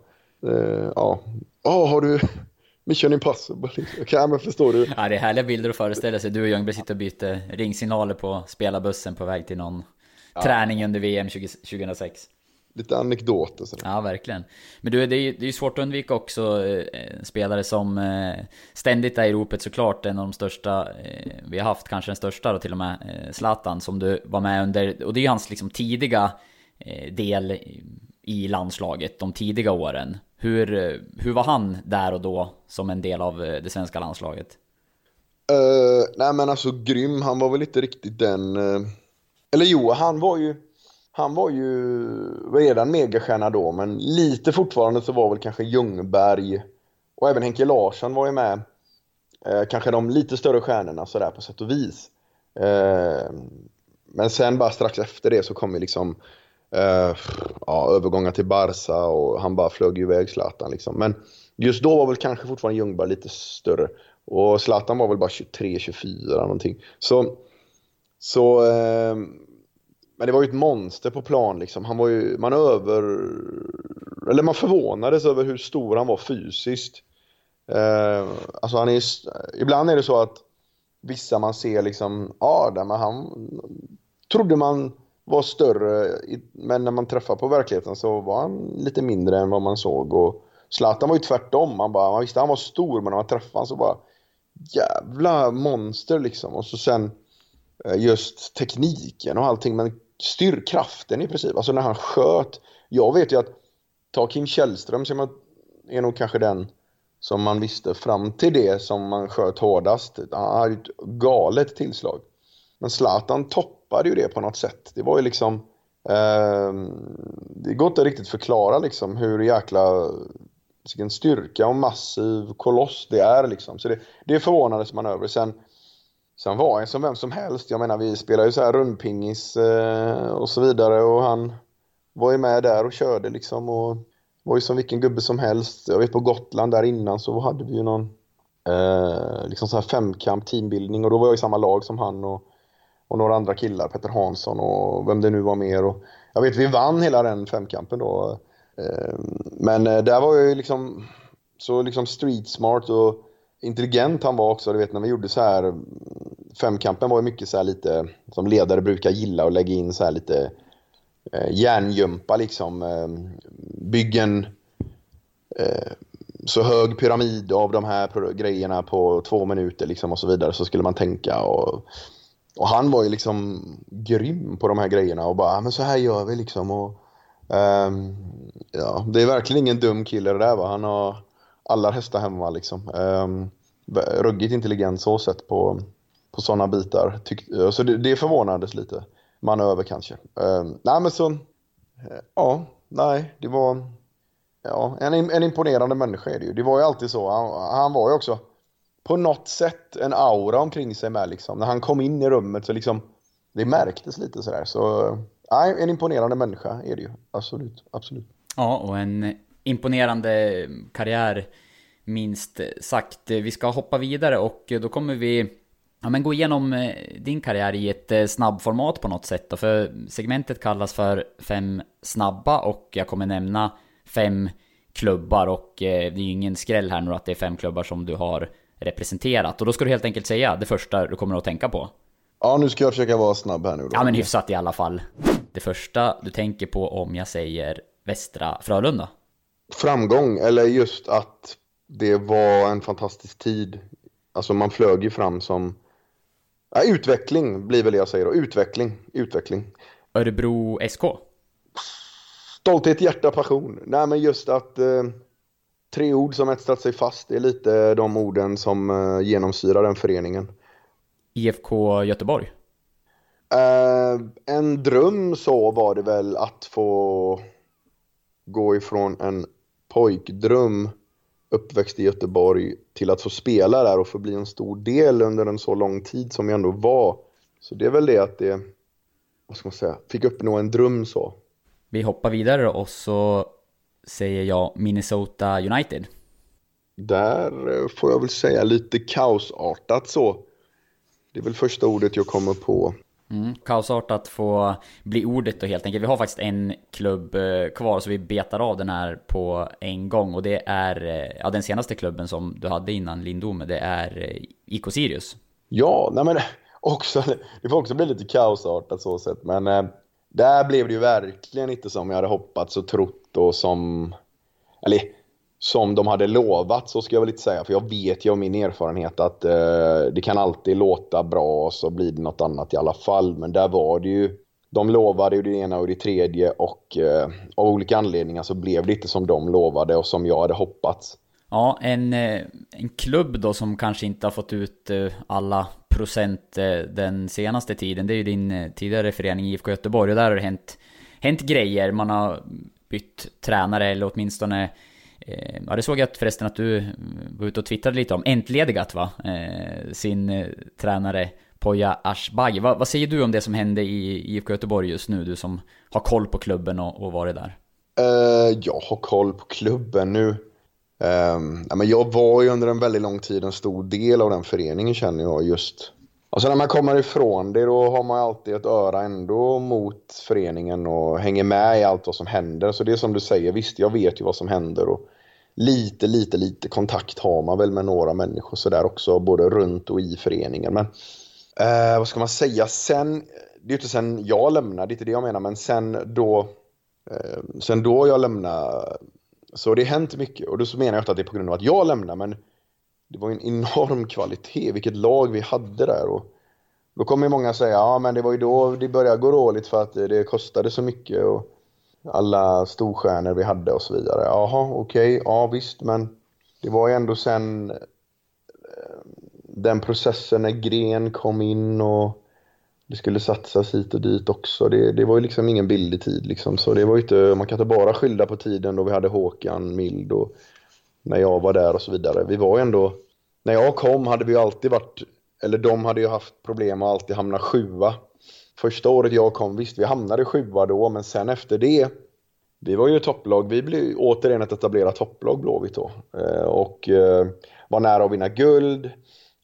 Eh, ja, oh, har du Mission impossible. Ja, men förstår du? Ja, det är härliga bilder att föreställa sig. Du och Ljungberg sitter och byter ringsignaler på spelarbussen på väg till någon ja. träning under VM 20, 2006. Lite anekdoter sådär. Ja, verkligen. Men du, det är ju det är svårt att undvika också eh, spelare som eh, ständigt är i ropet såklart. En av de största eh, vi har haft, kanske den största då till och med, eh, Zlatan, som du var med under. Och det är ju hans liksom tidiga eh, del i landslaget, de tidiga åren. Hur, hur var han där och då som en del av eh, det svenska landslaget? Uh, nej men alltså grym, han var väl inte riktigt den... Uh... Eller jo, han var ju... Han var ju redan megastjärna då, men lite fortfarande så var väl kanske Ljungberg och även Henke Larsson var ju med. Eh, kanske de lite större stjärnorna sådär på sätt och vis. Eh, men sen bara strax efter det så kom ju liksom eh, ja, övergångar till Barca och han bara flög iväg Zlatan liksom. Men just då var väl kanske fortfarande Ljungberg lite större. Och Zlatan var väl bara 23-24 någonting. Så, så eh, men det var ju ett monster på plan liksom. Han var ju, man över, eller man förvånades över hur stor han var fysiskt. Eh, alltså han är, ibland är det så att vissa man ser liksom, ja, men han trodde man var större, men när man träffar på verkligheten så var han lite mindre än vad man såg. Och Zlatan var ju tvärtom, man, bara, man visste han var stor, men när man träffade honom så bara jävla monster liksom. Och så sen Eh, just tekniken och allting, men styrkraften i princip. Alltså när han sköt. Jag vet ju att ta Kim Källström som är nog kanske den som man visste fram till det som man sköt hårdast. Han hade ett galet tillslag. Men Zlatan toppade ju det på något sätt. Det var ju liksom... Eh, det går inte riktigt förklara liksom hur jäkla... Vilken styrka och massiv koloss det är liksom. Så det, det förvånades man över. Sen, så han var en som vem som helst. Jag menar vi spelade ju så här rundpingis eh, och så vidare och han var ju med där och körde liksom. Och, var ju som vilken gubbe som helst. Jag vet på Gotland där innan så hade vi ju någon eh, liksom så här femkamp teambildning och då var jag i samma lag som han och, och några andra killar, Petter Hansson och vem det nu var mer. Och, jag vet vi vann hela den femkampen då. Eh, men eh, där var jag ju liksom så liksom street smart och intelligent han var också. Du vet när vi gjorde så här femkampen var ju mycket så här lite som ledare brukar gilla och lägga in så här lite eh, järngympa liksom. Eh, bygg en eh, så hög pyramid av de här grejerna på två minuter liksom och så vidare så skulle man tänka. Och, och han var ju liksom grym på de här grejerna och bara, men så här gör vi liksom. Och, um, ja, det är verkligen ingen dum kille det där va. Han har alla hästar hemma liksom. Um, ruggigt intelligent så sett på, på sådana bitar. Tyck, så det, det förvånades lite manöver kanske. Uh, nej men så, uh, ja, nej, det var ja, en, en imponerande människa är det ju. Det var ju alltid så. Han, han, var ju också på något sätt en aura omkring sig med liksom. När han kom in i rummet så liksom, det märktes lite sådär. Så, nej, en imponerande människa är det ju. Absolut, absolut. Ja, och en imponerande karriär minst sagt. Vi ska hoppa vidare och då kommer vi Ja men gå igenom eh, din karriär i ett eh, snabbformat på något sätt då, för segmentet kallas för fem snabba och jag kommer nämna fem klubbar och eh, det är ju ingen skräll här nu att det är fem klubbar som du har representerat. Och då ska du helt enkelt säga det första du kommer att tänka på. Ja, nu ska jag försöka vara snabb här nu då. Ja, men hyfsat i alla fall. Det första du tänker på om jag säger Västra Frölunda? Framgång, eller just att det var en fantastisk tid. Alltså man flög ju fram som Ja, utveckling blir väl det jag säger då. Utveckling. Utveckling. Örebro SK? Stolthet, hjärta, passion. Nej men just att eh, tre ord som etsat sig fast. Är lite de orden som eh, genomsyrar den föreningen. IFK Göteborg? Eh, en dröm så var det väl att få gå ifrån en pojkdröm uppväxt i Göteborg till att få spela där och få bli en stor del under en så lång tid som jag ändå var. Så det är väl det att det, vad ska man säga, fick uppnå en dröm så. Vi hoppar vidare och så säger jag Minnesota United. Där eh, får jag väl säga lite kaosartat så. Det är väl första ordet jag kommer på. Mm, kaosartat få bli ordet då helt enkelt. Vi har faktiskt en klubb eh, kvar så vi betar av den här på en gång. Och det är eh, ja, den senaste klubben som du hade innan Lindome. Det är eh, IK Sirius. Ja, nej men också, det får också bli lite kaosartat så sett. Men eh, där blev det ju verkligen inte som jag hade hoppats och trott och som... Eller som de hade lovat, så ska jag väl inte säga. För jag vet ju av min erfarenhet att eh, det kan alltid låta bra och så blir det något annat i alla fall. Men där var det ju, de lovade ju det ena och det tredje och eh, av olika anledningar så blev det inte som de lovade och som jag hade hoppats. Ja, en, eh, en klubb då som kanske inte har fått ut eh, alla procent eh, den senaste tiden. Det är ju din tidigare förening IFK Göteborg och där har det hänt, hänt grejer. Man har bytt tränare eller åtminstone Eh, ja, det såg jag förresten att du eh, var ute och twittrade lite om. Entledigat va? Eh, sin eh, tränare Poya Ashbagi. Va, vad säger du om det som hände i IFK Göteborg just nu? Du som har koll på klubben och, och varit där. Uh, jag har koll på klubben nu. Um, ja, men jag var ju under en väldigt lång tid en stor del av den föreningen känner jag just. Alltså när man kommer ifrån det då har man alltid ett öra ändå mot föreningen och hänger med i allt vad som händer. Så det är som du säger, visst jag vet ju vad som händer och lite, lite, lite kontakt har man väl med några människor sådär också, både runt och i föreningen. Men eh, vad ska man säga, sen, det är ju inte sen jag lämnade, det är inte det jag menar, men sen då, eh, sen då jag lämnade så det har hänt mycket och då så menar jag inte att det är på grund av att jag lämnar men det var en enorm kvalitet, vilket lag vi hade där. Och då kommer många säga, ja men det var ju då det började gå dåligt för att det kostade så mycket och alla storstjärnor vi hade och så vidare. Jaha, okej, okay, ja visst, men det var ju ändå sen eh, den processen när Gren kom in och det skulle satsas hit och dit också. Det, det var ju liksom ingen billig tid liksom. Så det var inte, man kan inte bara skylla på tiden då vi hade Håkan Mild och när jag var där och så vidare. Vi var ju ändå, när jag kom hade vi alltid varit, eller de hade ju haft problem att alltid hamna sjua. Första året jag kom, visst vi hamnade sjua då, men sen efter det, vi var ju topplag, vi blev återigen ett etablerat topplag Blåvitt då. Eh, och eh, var nära att vinna guld.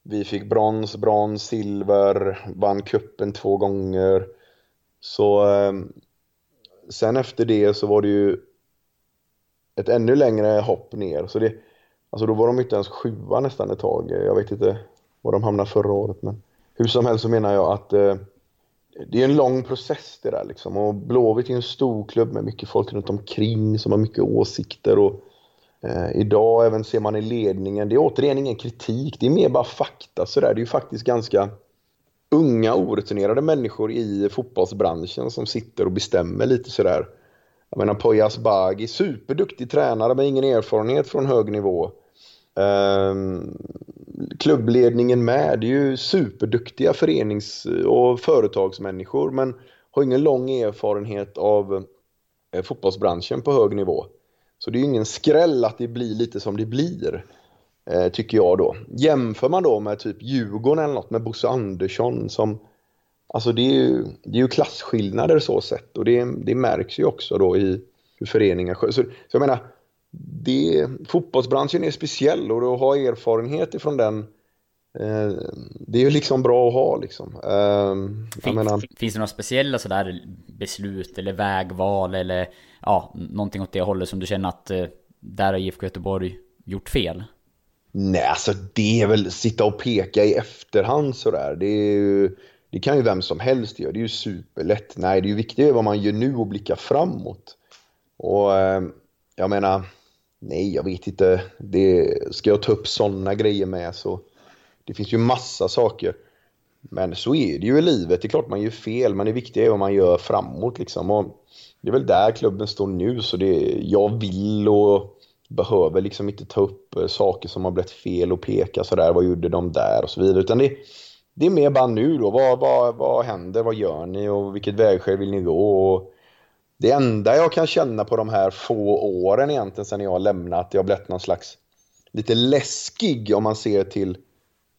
Vi fick brons, brons, silver, vann kuppen två gånger. Så eh, sen efter det så var det ju ett ännu längre hopp ner. Så det, alltså då var de inte ens sjua nästan ett tag. Jag vet inte var de hamnade förra året. Men hur som helst så menar jag att eh, det är en lång process det där liksom. Och Blåvitt är en stor klubb med mycket folk runt omkring som har mycket åsikter. Och Eh, idag även ser man i ledningen, det är återigen ingen kritik, det är mer bara fakta sådär. Det är ju faktiskt ganska unga orutinerade människor i fotbollsbranschen som sitter och bestämmer lite sådär. Jag menar Poyas Bagi, superduktig tränare med ingen erfarenhet från hög nivå. Um, klubbledningen med, det är ju superduktiga förenings och företagsmänniskor men har ingen lång erfarenhet av eh, fotbollsbranschen på hög nivå. Så det är ju ingen skräll att det blir lite som det blir. Eh, tycker jag då. Jämför man då med typ Djurgården eller något med Bosse Andersson som Alltså det är ju, det är ju klasskillnader så sett och det, det märks ju också då i hur föreningar så, så jag menar, det, fotbollsbranschen är speciell och att ha erfarenhet ifrån den eh, det är ju liksom bra att ha liksom. Eh, finns, menar, finns det några speciella sådär beslut eller vägval eller ja, någonting åt det hållet som du känner att eh, där har IFK Göteborg gjort fel? Nej, alltså det är väl sitta och peka i efterhand sådär. Det, är ju, det kan ju vem som helst göra. Det är ju superlätt. Nej, det är ju viktigare vad man gör nu och blicka framåt. Och eh, jag menar, nej, jag vet inte. Det, ska jag ta upp sådana grejer med så det finns ju massa saker. Men så är det ju i livet. Det är klart man gör fel, men det viktiga är vad man gör framåt liksom. Och det är väl där klubben står nu, så det, jag vill och behöver liksom inte ta upp eh, saker som har blivit fel och peka sådär, vad gjorde de där och så vidare. Utan det, det är mer bara nu då, vad, vad, vad händer, vad gör ni och vilket vägskäl vill ni gå? Och det enda jag kan känna på de här få åren egentligen sedan jag lämnat, jag har blivit någon slags lite läskig om man ser till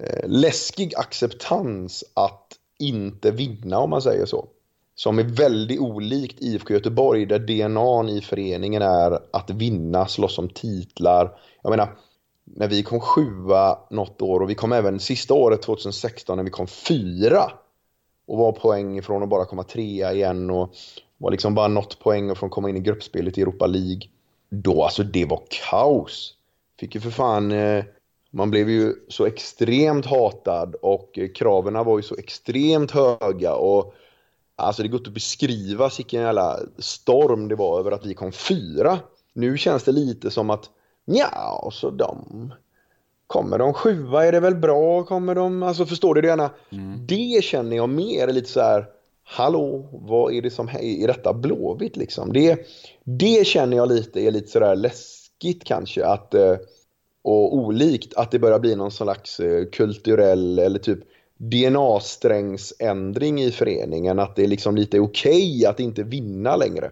eh, läskig acceptans att inte vinna om man säger så som är väldigt olikt IFK Göteborg där DNA i föreningen är att vinna, slåss om titlar. Jag menar, när vi kom sjua något år och vi kom även sista året 2016 när vi kom fyra och var poäng från att bara komma trea igen och var liksom bara något poäng från att komma in i gruppspelet i Europa League. Då alltså, det var kaos. Fick ju för fan... Eh, man blev ju så extremt hatad och kraven var ju så extremt höga och Alltså det går inte att beskriva vilken jävla storm det var över att vi kom fyra. Nu känns det lite som att ja, så de Kommer de sjua är det väl bra, kommer de, alltså förstår du det ena? Mm. Det känner jag mer lite så här, hallå, vad är det som är detta Blåvitt liksom? Det, det känner jag lite är lite sådär läskigt kanske att, eh, och olikt att det börjar bli någon slags eh, kulturell eller typ DNA-strängsändring i föreningen, att det är liksom lite okej okay att inte vinna längre.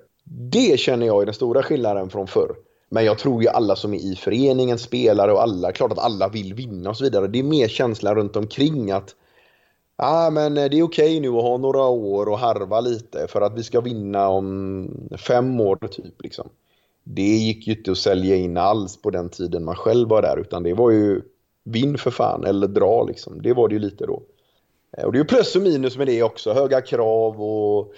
Det känner jag är den stora skillnaden från förr. Men jag tror ju alla som är i föreningen, spelare och alla, klart att alla vill vinna och så vidare. Det är mer känslan runt omkring att Ja, men det är okej okay nu att ha några år och harva lite för att vi ska vinna om fem år typ. Liksom. Det gick ju inte att sälja in alls på den tiden man själv var där utan det var ju vinn för fan eller dra liksom. Det var det ju lite då. Eh, och det är ju plus och minus med det också. Höga krav och,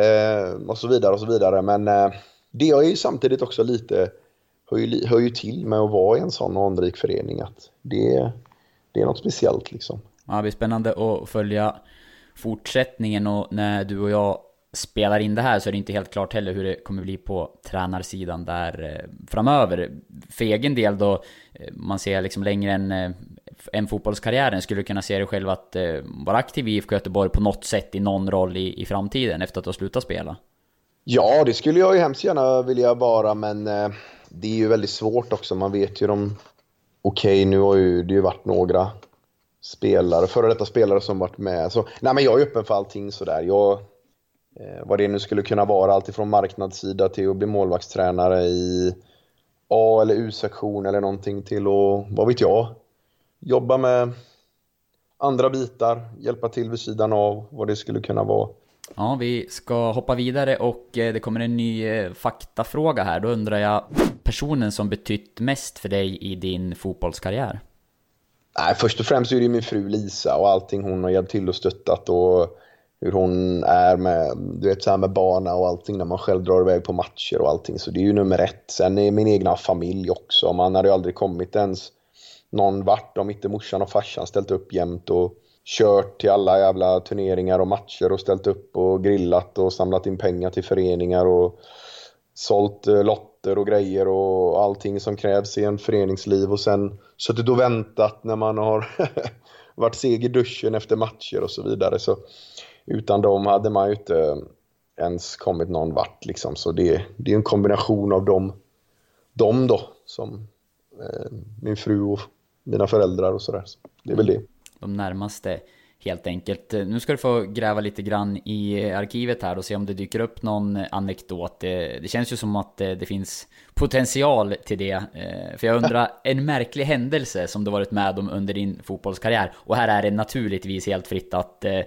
eh, och så vidare och så vidare. Men eh, det är ju samtidigt också lite hör ju, hör ju till med att vara i en sån anrik förening att det, det är något speciellt liksom. Ja, det blir spännande att följa fortsättningen och när du och jag spelar in det här så är det inte helt klart heller hur det kommer bli på tränarsidan där eh, framöver. För egen del då, eh, man ser liksom längre än, eh, än fotbollskarriären, skulle du kunna se dig själv att vara aktiv i IFK Göteborg på något sätt i någon roll i, i framtiden efter att du har slutat spela? Ja, det skulle jag ju hemskt gärna vilja vara, men det är ju väldigt svårt också. Man vet ju de... Okej, okay, nu har ju det ju varit några spelare, före detta spelare som varit med. Så, nej, men jag är öppen för allting sådär. Jag, eh, vad det nu skulle kunna vara, alltifrån marknadssida till att bli målvaktstränare i A eller U-sektion eller någonting till att, vad vet jag, jobba med andra bitar, hjälpa till vid sidan av vad det skulle kunna vara. Ja, vi ska hoppa vidare och eh, det kommer en ny eh, faktafråga här. Då undrar jag, personen som betytt mest för dig i din fotbollskarriär? Nej, först och främst är det min fru Lisa och allting hon har hjälpt till och stöttat och hur hon är med, du vet, så här med barna och allting när man själv drar iväg på matcher och allting. Så det är ju nummer ett. Sen är min egna familj också. Man hade ju aldrig kommit ens någon vart om inte morsan och farsan ställt upp jämt och kört till alla jävla turneringar och matcher och ställt upp och grillat och samlat in pengar till föreningar och sålt eh, lotter lotter och grejer och allting som krävs i en föreningsliv och sen suttit och väntat när man har varit seg i duschen efter matcher och så vidare. Så utan dem hade man ju inte ens kommit någon vart liksom. Så det, det är en kombination av dem, dem då, som eh, min fru och mina föräldrar och sådär. Så det är väl det. De närmaste helt enkelt. Nu ska du få gräva lite grann i arkivet här och se om det dyker upp någon anekdot. Det, känns ju som att det, finns potential till det. Eh, för jag undrar, en märklig händelse som du varit med om under din fotbollskarriär. Och här är det naturligtvis helt fritt att eh,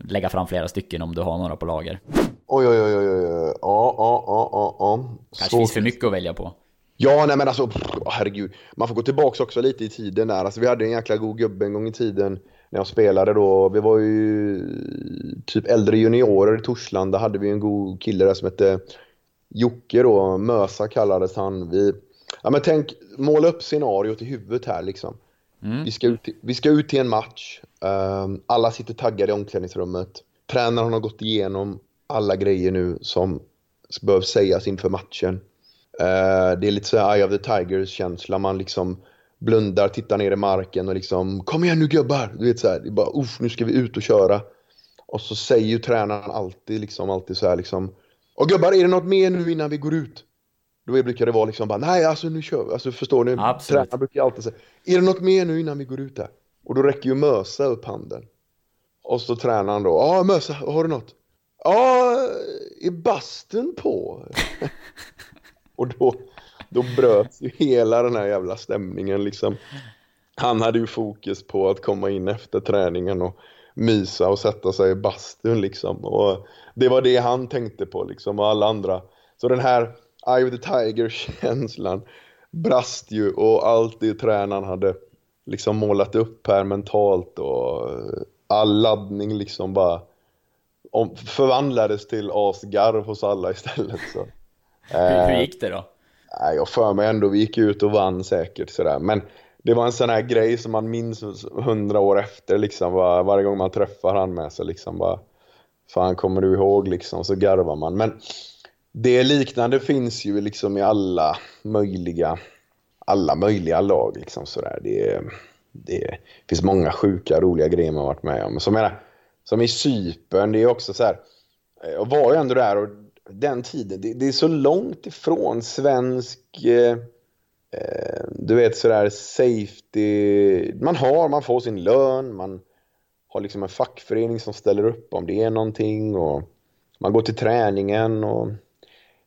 lägga fram flera stycken om du har några på lager. Oj, oj, oj, oj, oj. ja, ja, ja, ja. ja. Kanske finns för mycket att välja på. Ja, nej men alltså, herregud. Man får gå tillbaka också lite i tiden där. Alltså, vi hade en jäkla god gubbe en gång i tiden när jag spelade då. Vi var ju typ äldre juniorer i Torslanda. hade vi en god kille där som hette Jocke då. Mösa kallades han. Vi, ja men tänk, måla upp scenariot i huvudet här liksom. Mm. Vi, ska ut, vi ska ut till en match. Um, alla sitter taggade i omklädningsrummet. Tränaren har gått igenom alla grejer nu som behövs sägas inför matchen. Uh, det är lite så här Eye of the Tigers-känsla. Man liksom blundar, tittar ner i marken och liksom Kom igen nu gubbar! Du vet så här, det är bara uff, nu ska vi ut och köra. Och så säger ju tränaren alltid liksom, alltid så här liksom Och gubbar, är det något mer nu innan vi går ut? Då brukar det vara liksom bara, nej alltså nu kör vi. Alltså förstår ni? Absolut. Tränaren brukar alltid säga, är det något mer nu innan vi går ut här? Och då räcker ju Mösa upp handen. Och så tränaren då, ja Mösa, har du något? Ja, är bastun på? och då, då bröts ju hela den här jävla stämningen liksom. Han hade ju fokus på att komma in efter träningen och mysa och sätta sig i bastun liksom. Och det var det han tänkte på liksom och alla andra. Så den här Eye of the Tiger-känslan brast ju och allt det tränaren hade liksom målat upp här mentalt och all laddning liksom bara förvandlades till asgarv hos alla istället. Så. hur, hur gick det då? Nej, jag för mig ändå, vi gick ut och vann säkert sådär. Men det var en sån här grej som man minns hundra år efter liksom. Var, varje gång man träffar han med sig liksom bara. Fan kommer du ihåg liksom? Så garvar man. Men det liknande finns ju liksom i alla möjliga, alla möjliga lag liksom sådär. Det, det finns många sjuka, roliga grejer man varit med om. Som, menar, som i Cypern, det är också så här. Jag var ju ändå där och den tiden, det, det, är så långt ifrån svensk, eh, eh, du vet sådär safety. Man har, man får sin lön, man har liksom en fackförening som ställer upp om det är någonting och man går till träningen och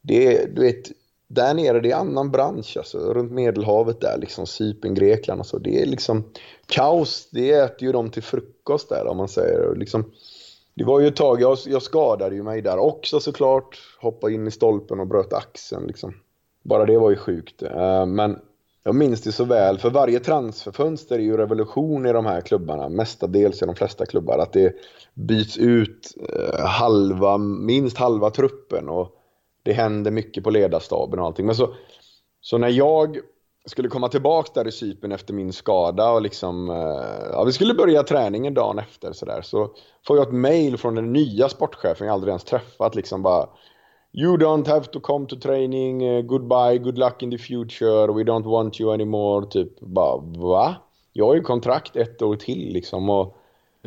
det, du vet, där nere, det är annan bransch alltså. Runt Medelhavet där, liksom Cypern, Grekland och så. Det är liksom kaos. Det äter ju de till frukost där om man säger. Liksom, det var ju ett tag, jag, jag skadade ju mig där också såklart. Hoppade in i stolpen och bröt axeln liksom. Bara det var ju sjukt. Uh, men jag minns det så väl, för varje transferfönster är ju revolution i de här klubbarna, mestadels i de flesta klubbar, att det byts ut uh, halva, minst halva truppen och det händer mycket på ledarstaben och allting. Men så, så när jag skulle komma tillbaks där i Cypern efter min skada och liksom, eh, ja vi skulle börja träningen dagen efter sådär, så får jag ett mail från den nya sportchefen. Jag aldrig ens träffat liksom bara You don't have to come to training, eh, goodbye, good luck in the future, we don't want you anymore. Typ bara va? Jag har ju kontrakt ett år till liksom. Och...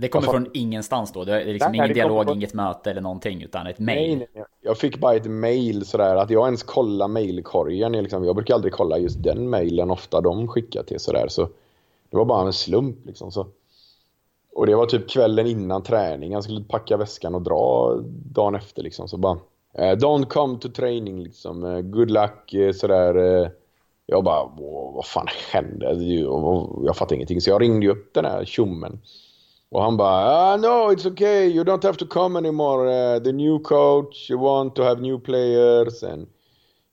Det kommer från ingenstans då? Det är liksom nej, ingen dialog, från... inget möte eller någonting utan ett mail? Nej, nej, jag fick bara ett mail sådär att jag ens kollar mailkorgen. Liksom. Jag brukar aldrig kolla just den mailen ofta de skickar till sådär så... Det var bara en slump liksom så... Och det var typ kvällen innan träning. Jag skulle packa väskan och dra dagen efter liksom så bara... Uh, don't come to training liksom. Uh, good luck uh, sådär. jag bara, vad fan hände? Jag fattar ingenting. Så jag ringde upp den här tjommen. Han ah, uh, no it's okay, you don't have to come anymore. Uh, the new coach, you want to have new players and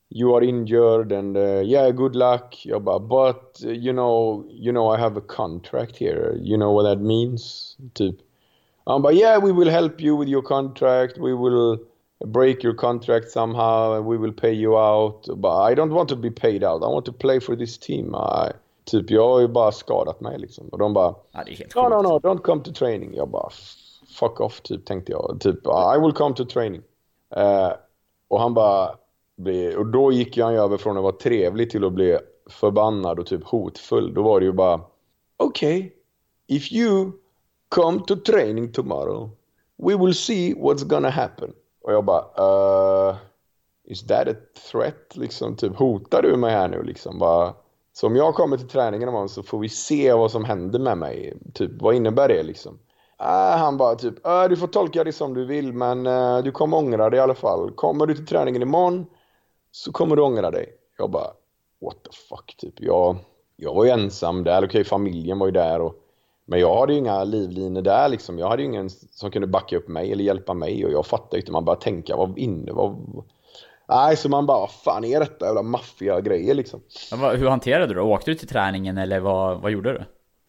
you are injured and uh, yeah, good luck. But you know, you know I have a contract here. You know what that means? Typ. Han bara, yeah, we will help you with your contract. We will break your contract somehow and we will pay you out. But I don't want to be paid out. I want to play for this team. I, typ, jag har ju bara skadat mig liksom. Och de bara, ja, det är helt no, no, no, don't come to training. Jag bara, fuck off, typ, tänkte jag. Typ, I will come to training. Uh, och han bara, och då gick han ju över från att vara trevlig till att bli förbannad och typ hotfull. Då var det ju bara, okay, if you come to training tomorrow, we will see what's gonna happen. Och jag bara, uh, is that a threat? Liksom, typ, hotar du mig här nu? Liksom, bara, så om jag kommer till träningen imorgon så får vi se vad som händer med mig. Typ, vad innebär det liksom? Äh, han bara typ, äh, du får tolka det som du vill men äh, du kommer ångra dig i alla fall. Kommer du till träningen imorgon så kommer du ångra dig. Jag bara, what the fuck typ. Jag, jag var ju ensam där, okej okay, familjen var ju där och men jag hade ju inga livlinor där liksom. Jag hade ju ingen som kunde backa upp mig eller hjälpa mig och jag fattade inte. Man bara tänka, vad inne, vad... Nej, så man bara, vad fan är detta jävla maffiga-grejer liksom. hur hanterade du det? Åkte du till träningen eller vad, vad gjorde du?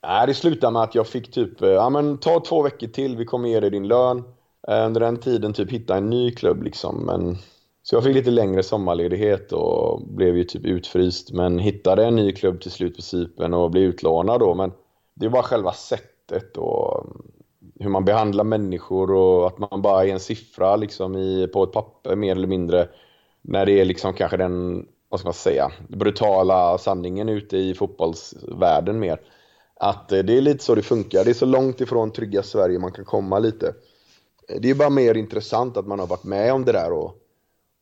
Nej, det slutade med att jag fick typ, eh, ja men ta två veckor till, vi kommer ge dig din lön. Eh, under den tiden typ hitta en ny klubb liksom. Men... Så jag fick lite längre sommarledighet och blev ju typ utfryst. Men hittade en ny klubb till slut på Cypern och blev utlånad då. Men det var själva sättet och mm, hur man behandlar människor och att man bara är en siffra liksom i, på ett papper mer eller mindre. När det är liksom kanske den, vad ska man säga, brutala sanningen ute i fotbollsvärlden mer. Att eh, det är lite så det funkar. Det är så långt ifrån trygga Sverige man kan komma lite. Eh, det är bara mer intressant att man har varit med om det där och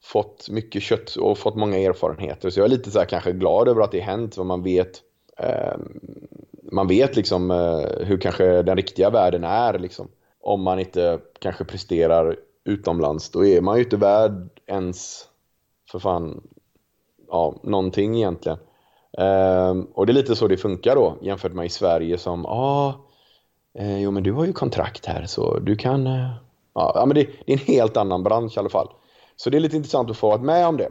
fått mycket kött och fått många erfarenheter. Så jag är lite så här kanske glad över att det hänt, för man vet eh, man vet liksom eh, hur kanske den riktiga världen är liksom. Om man inte kanske presterar utomlands, då är man ju inte värd ens för fan, ja, någonting egentligen. Um, och det är lite så det funkar då jämfört med i Sverige som, ja, ah, eh, jo men du har ju kontrakt här så du kan, eh, ja men det, det, är en helt annan bransch i alla fall. Så det är lite intressant att få vara med om det.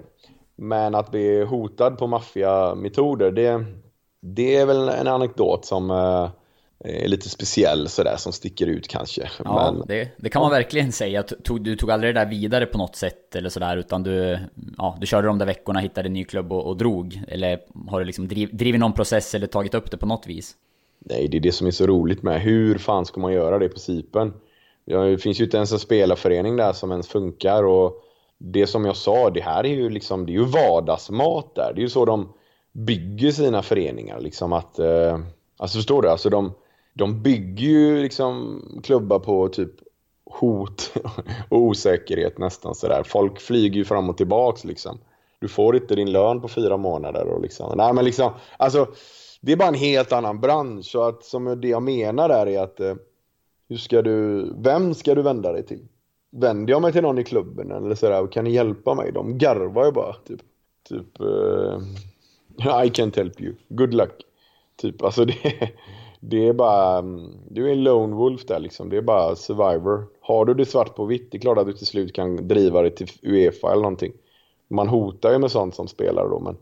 Men att bli hotad på maffiametoder, det, det är väl en anekdot som eh, är lite speciell sådär, som sticker ut kanske. Ja, Men, det, det, kan man verkligen säga. Tog, du tog aldrig det där vidare på något sätt eller sådär, utan du, ja, du körde de där veckorna, hittade en ny klubb och, och drog? Eller har du liksom driv, drivit någon process eller tagit upp det på något vis? Nej, det är det som är så roligt med. Hur fan ska man göra det på Sipen? Det finns ju inte ens en spelarförening där som ens funkar och det som jag sa, det här är ju liksom, det är ju vardagsmat där. Det är ju så de bygger sina föreningar. Liksom att, eh, alltså förstår du? Alltså de, de bygger ju liksom klubbar på typ hot och osäkerhet nästan sådär. Folk flyger ju fram och tillbaks liksom. Du får inte din lön på fyra månader och liksom. Nej men liksom, alltså det är bara en helt annan bransch. Så att som det jag menar där är att eh, hur ska du, vem ska du vända dig till? Vänder jag mig till någon i klubben eller sådär, kan ni hjälpa mig? De garvar ju bara typ. Typ, uh, I can't help you. Good luck. Typ, alltså det, det är bara, du är en lone wolf där liksom. Det är bara survivor. Har du det svart på vitt, det är klart att du till slut kan driva det till Uefa eller någonting. Man hotar ju med sånt som spelare då, men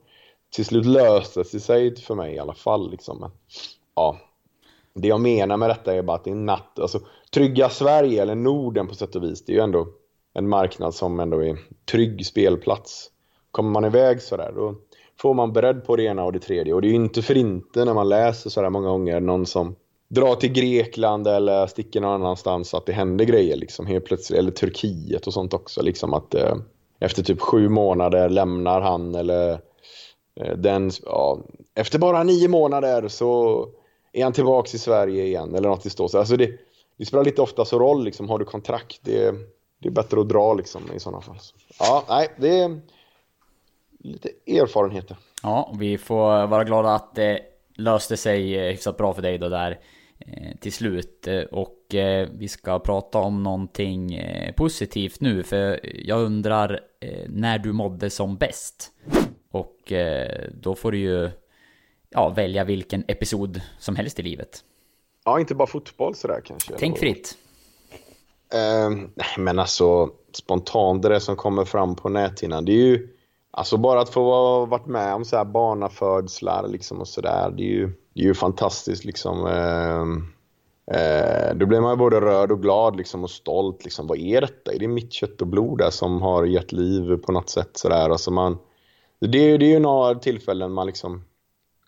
till slut löste det sig för mig i alla fall liksom. Men, ja. Det jag menar med detta är bara att det är natt, alltså trygga Sverige eller Norden på sätt och vis, det är ju ändå en marknad som ändå är trygg spelplats. Kommer man iväg sådär, då får man beredd på det ena och det tredje. Och det är ju inte för inte när man läser sådär många gånger någon som drar till Grekland eller sticker någon annanstans att det händer grejer liksom helt plötsligt. Eller Turkiet och sånt också. Liksom att eh, efter typ sju månader lämnar han eller eh, den, ja, efter bara nio månader så är han tillbaks i Sverige igen eller något i stå. Alltså det, det spelar lite ofta så roll liksom. Har du kontrakt, det, det är bättre att dra liksom i sådana fall. Ja, nej, det är lite erfarenheter. Ja, vi får vara glada att det löste sig eh, hyfsat bra för dig då där eh, till slut. Och vi ska prata om någonting positivt nu, för jag undrar när du mådde som bäst. Och då får du ju ja, välja vilken episod som helst i livet. Ja, inte bara fotboll sådär kanske. Tänk fritt. Nej, men alltså spontant det som kommer fram på näthinnan, det är ju Alltså bara att få varit med om så här barnafödslar liksom och sådär, det är ju, det är ju fantastiskt liksom. Eh, eh, då blir man både rörd och glad liksom och stolt liksom. Vad är detta? Är det mitt kött och blod där som har gett liv på något sätt sådär? Alltså man, det, det är ju några tillfällen man liksom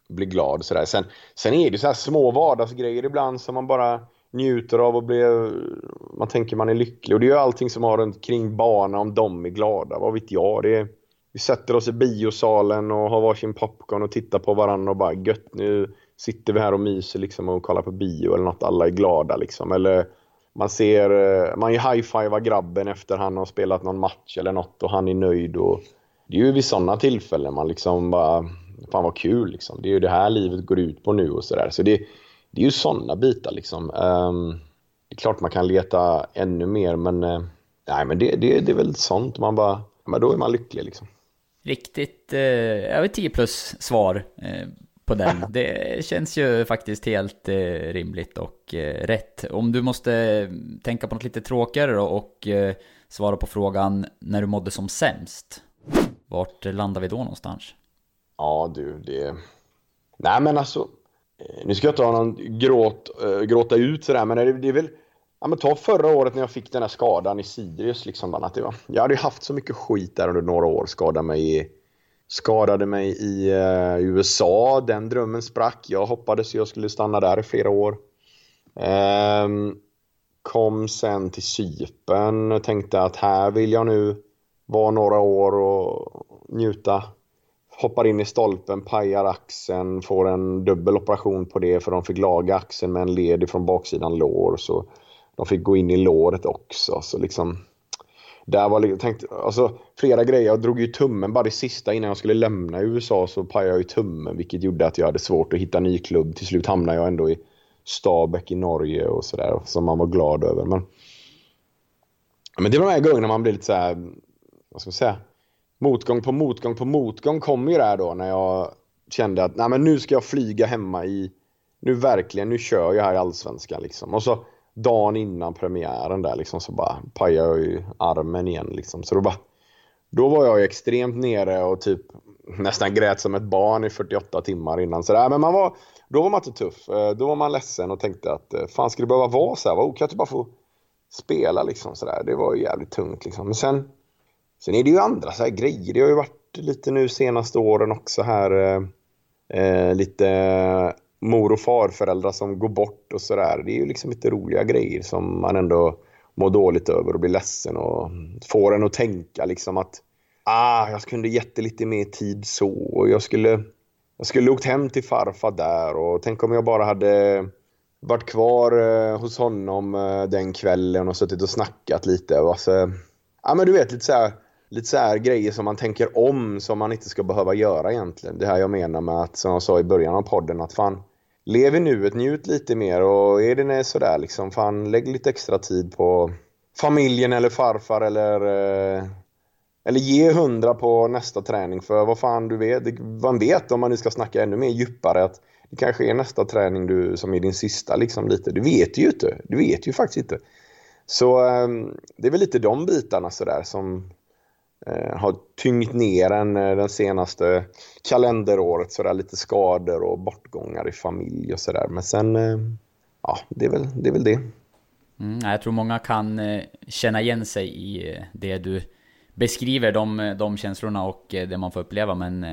blir glad sådär. Sen, sen är det så här små vardagsgrejer ibland som man bara njuter av och blir, man tänker man är lycklig. Och det är ju allting som har runt kring barnen, om de är glada, vad vet jag. Det är, vi sätter oss i biosalen och har varsin popcorn och tittar på varandra och bara gött nu sitter vi här och myser liksom och kollar på bio eller något, alla är glada liksom. Eller man ser, eh, man high-fivar grabben efter han har spelat någon match eller något och han är nöjd och det är ju vid sådana tillfällen man liksom bara fan vad kul liksom. Det är ju det här livet går ut på nu och sådär. Så det, det är ju sådana bitar liksom. Um, det är klart man kan leta ännu mer men eh, nej men det, det, det är väl sånt man bara, men då är man lycklig liksom. Riktigt, eh, över 10 plus svar eh, på den. Det känns ju faktiskt helt eh, rimligt och eh, rätt. Om du måste tänka på något lite tråkigare då och eh, svara på frågan när du mådde som sämst. Vart landar vi då någonstans? Ja du, det... Nej men alltså... Eh, nu ska jag inte ha någon gråt, äh, gråta ut sådär, men det, det är väl... Ja men ta förra året när jag fick den här skadan i Sirius liksom. Att jag hade ju haft så mycket skit där under några år. Skadade mig i, skadade mig i eh, uh, USA. Den drömmen sprack. Jag hoppades jag skulle stanna där i flera år. Um, kom sen till Sypen. Tänkte att här vill jag nu vara några år och njuta hoppar in i stolpen, pajar axeln, får en dubbel operation på det för de fick laga axeln med en led från baksidan lår. Så de fick gå in i låret också. Så liksom, där var liksom, tänkte, alltså, flera grejer. Jag drog ju tummen bara det sista innan jag skulle lämna USA så pajade jag ju tummen vilket gjorde att jag hade svårt att hitta ny klubb. Till slut hamnade jag ändå i Stabäck i Norge och sådär som man var glad över. Men, men det var de här gångerna man blir lite så här, vad ska man säga, motgång på motgång på motgång kom ju där då när jag kände att Nej, men nu ska jag flyga hemma i... Nu verkligen, nu kör jag här i Allsvenskan liksom. Och så dagen innan premiären där liksom så bara pajade jag ju armen igen liksom. Så då bara... Då var jag extremt nere och typ nästan grät som ett barn i 48 timmar innan. Så där, men man var, då var man inte tuff. Eh, då var man ledsen och tänkte att eh, fan ska det behöva vara så här? Vad kan jag bara få spela liksom sådär? Det var ju jävligt tungt liksom. Men sen Sen är det ju andra så här grejer. Det har ju varit lite nu senaste åren också här. Eh, eh lite mor och farföräldrar som går bort och sådär. Det är ju liksom lite roliga grejer som man ändå mår dåligt över och blir ledsen och får en att tänka liksom att ah, jag kunde gett lite mer tid så och jag skulle jag skulle åkt hem till farfar där och tänk om jag bara hade varit kvar eh, hos honom eh, den kvällen och suttit och snackat lite. Alltså, ja men du vet lite så här, lite så här grejer som man tänker om som man inte ska behöva göra egentligen. Det här jag menar med att, som jag sa i början av podden, att fan, lev i nuet, njut lite mer och är det sådär liksom, fan lägg lite extra tid på familjen eller farfar eller eh, eller ge hundra på nästa träning för vad fan du vet, man vet om man nu ska snacka ännu mer djupare att det kanske är nästa träning du, som är din sista liksom lite. Du vet ju inte, du vet ju faktiskt inte. Så ehm, det är väl lite de bitarna sådär som Eh, har tyngt ner en eh, den senaste kalenderåret. Sådär lite skador och bortgångar i familj och sådär. Men sen, eh, ja det är väl det. Är väl det. Mm, jag tror många kan känna igen sig i det du beskriver, de, de känslorna och det man får uppleva. Men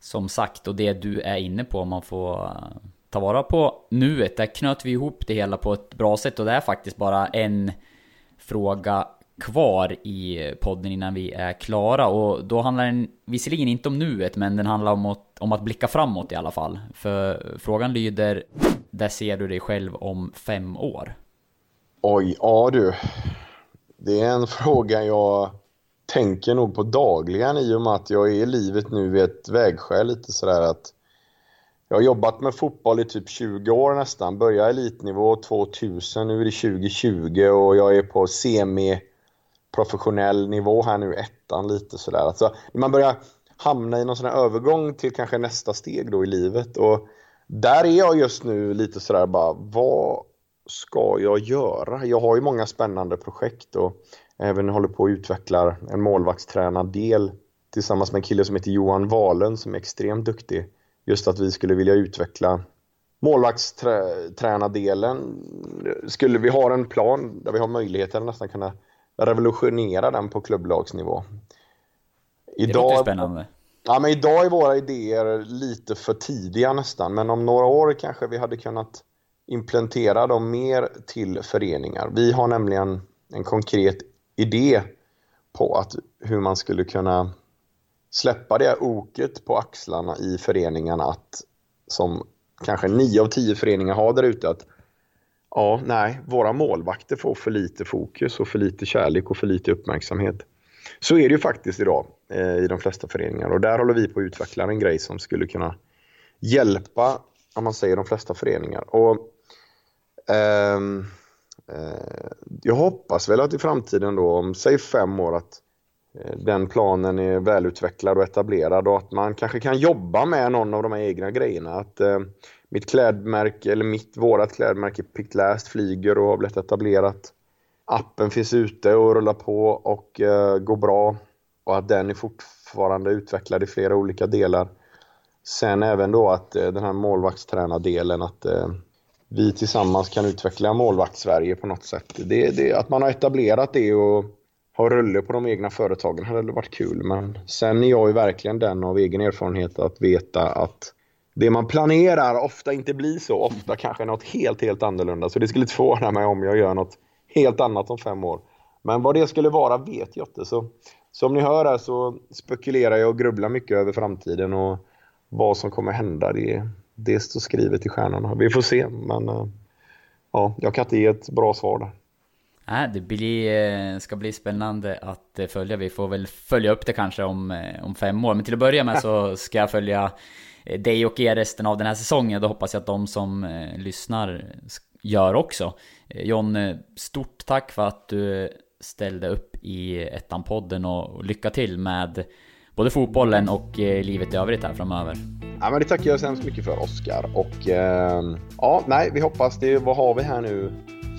som sagt, och det du är inne på, man får ta vara på nuet. Där knöt vi ihop det hela på ett bra sätt och det är faktiskt bara en fråga kvar i podden innan vi är klara och då handlar den visserligen inte om nuet men den handlar om att, om att blicka framåt i alla fall. För frågan lyder, där ser du dig själv om fem år? Oj, ja du. Det är en fråga jag tänker nog på dagligen i och med att jag är i livet nu vid ett vägskäl lite sådär att jag har jobbat med fotboll i typ 20 år nästan. Började elitnivå 2000, nu är det 2020 och jag är på semi professionell nivå här nu, ettan lite sådär. Alltså, man börjar hamna i någon sån här övergång till kanske nästa steg då i livet och där är jag just nu lite sådär bara, vad ska jag göra? Jag har ju många spännande projekt och även håller på att utveckla en målvaktstränardel tillsammans med en kille som heter Johan Wahlund som är extremt duktig just att vi skulle vilja utveckla målvaktstränardelen. Skulle vi ha en plan där vi har möjligheten att nästan kunna revolutionera den på klubblagsnivå. Idag, det låter spännande. Ja, men idag är våra idéer lite för tidiga nästan, men om några år kanske vi hade kunnat implementera dem mer till föreningar. Vi har nämligen en konkret idé på att hur man skulle kunna släppa det oket på axlarna i föreningarna att som kanske nio av tio föreningar har där ute att ja, nej, våra målvakter får för lite fokus och för lite kärlek och för lite uppmärksamhet. Så är det ju faktiskt idag eh, i de flesta föreningar och där håller vi på att utveckla en grej som skulle kunna hjälpa, om man säger de flesta föreningar. Och, eh, eh, jag hoppas väl att i framtiden då, om säg fem år, att eh, den planen är välutvecklad och etablerad och att man kanske kan jobba med någon av de här egna grejerna. Att eh, mitt klädmärke, eller mitt, vårat klädmärke Picked Last flyger och har blivit etablerat. Appen finns ute och rullar på och eh, går bra. Och att den är fortfarande utvecklad i flera olika delar. Sen även då att eh, den här målvaktstränardelen, att eh, vi tillsammans kan utveckla målvakt-Sverige på något sätt. Det, det, att man har etablerat det och har rulle på de egna företagen hade varit kul. Men sen är jag ju verkligen den av egen erfarenhet att veta att det man planerar ofta inte blir så. Ofta kanske något helt, helt annorlunda. Så det skulle inte förvåna mig om jag gör något helt annat om fem år. Men vad det skulle vara vet jag inte. Så som ni hör här så spekulerar jag och grubblar mycket över framtiden och vad som kommer hända. Det, det står skrivet i stjärnorna. Vi får se. Men eh, ja, jag kan inte ge ett bra svar där. Nej, det blir, eh, ska bli spännande att eh, följa. Vi får väl följa upp det kanske om, om fem år. Men till att börja med så ska jag följa Eh, dig och er resten av den här säsongen. Då hoppas jag att de som eh, lyssnar gör också. Eh, John, stort tack för att du ställde upp i Ettan-podden och lycka till med både fotbollen och livet i övrigt här framöver. Ja, men det tackar jag så hemskt mycket för Oskar. Och eh, ja, nej, vi hoppas det. Vad har vi här nu?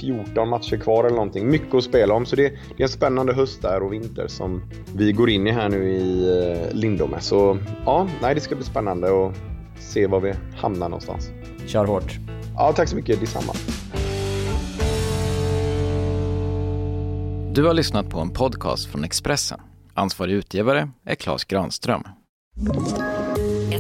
14 matcher kvar eller någonting. Mycket att spela om. Så det, det är en spännande höst där och vinter som vi går in i här nu i eh, Lindome. Så ja, nej, det ska bli spännande att se var vi hamnar någonstans. Kör hårt. Ja, tack så mycket. Detsamma. Du har lyssnat på en podcast från Expressen. Ansvarig utgivare är Klas Granström.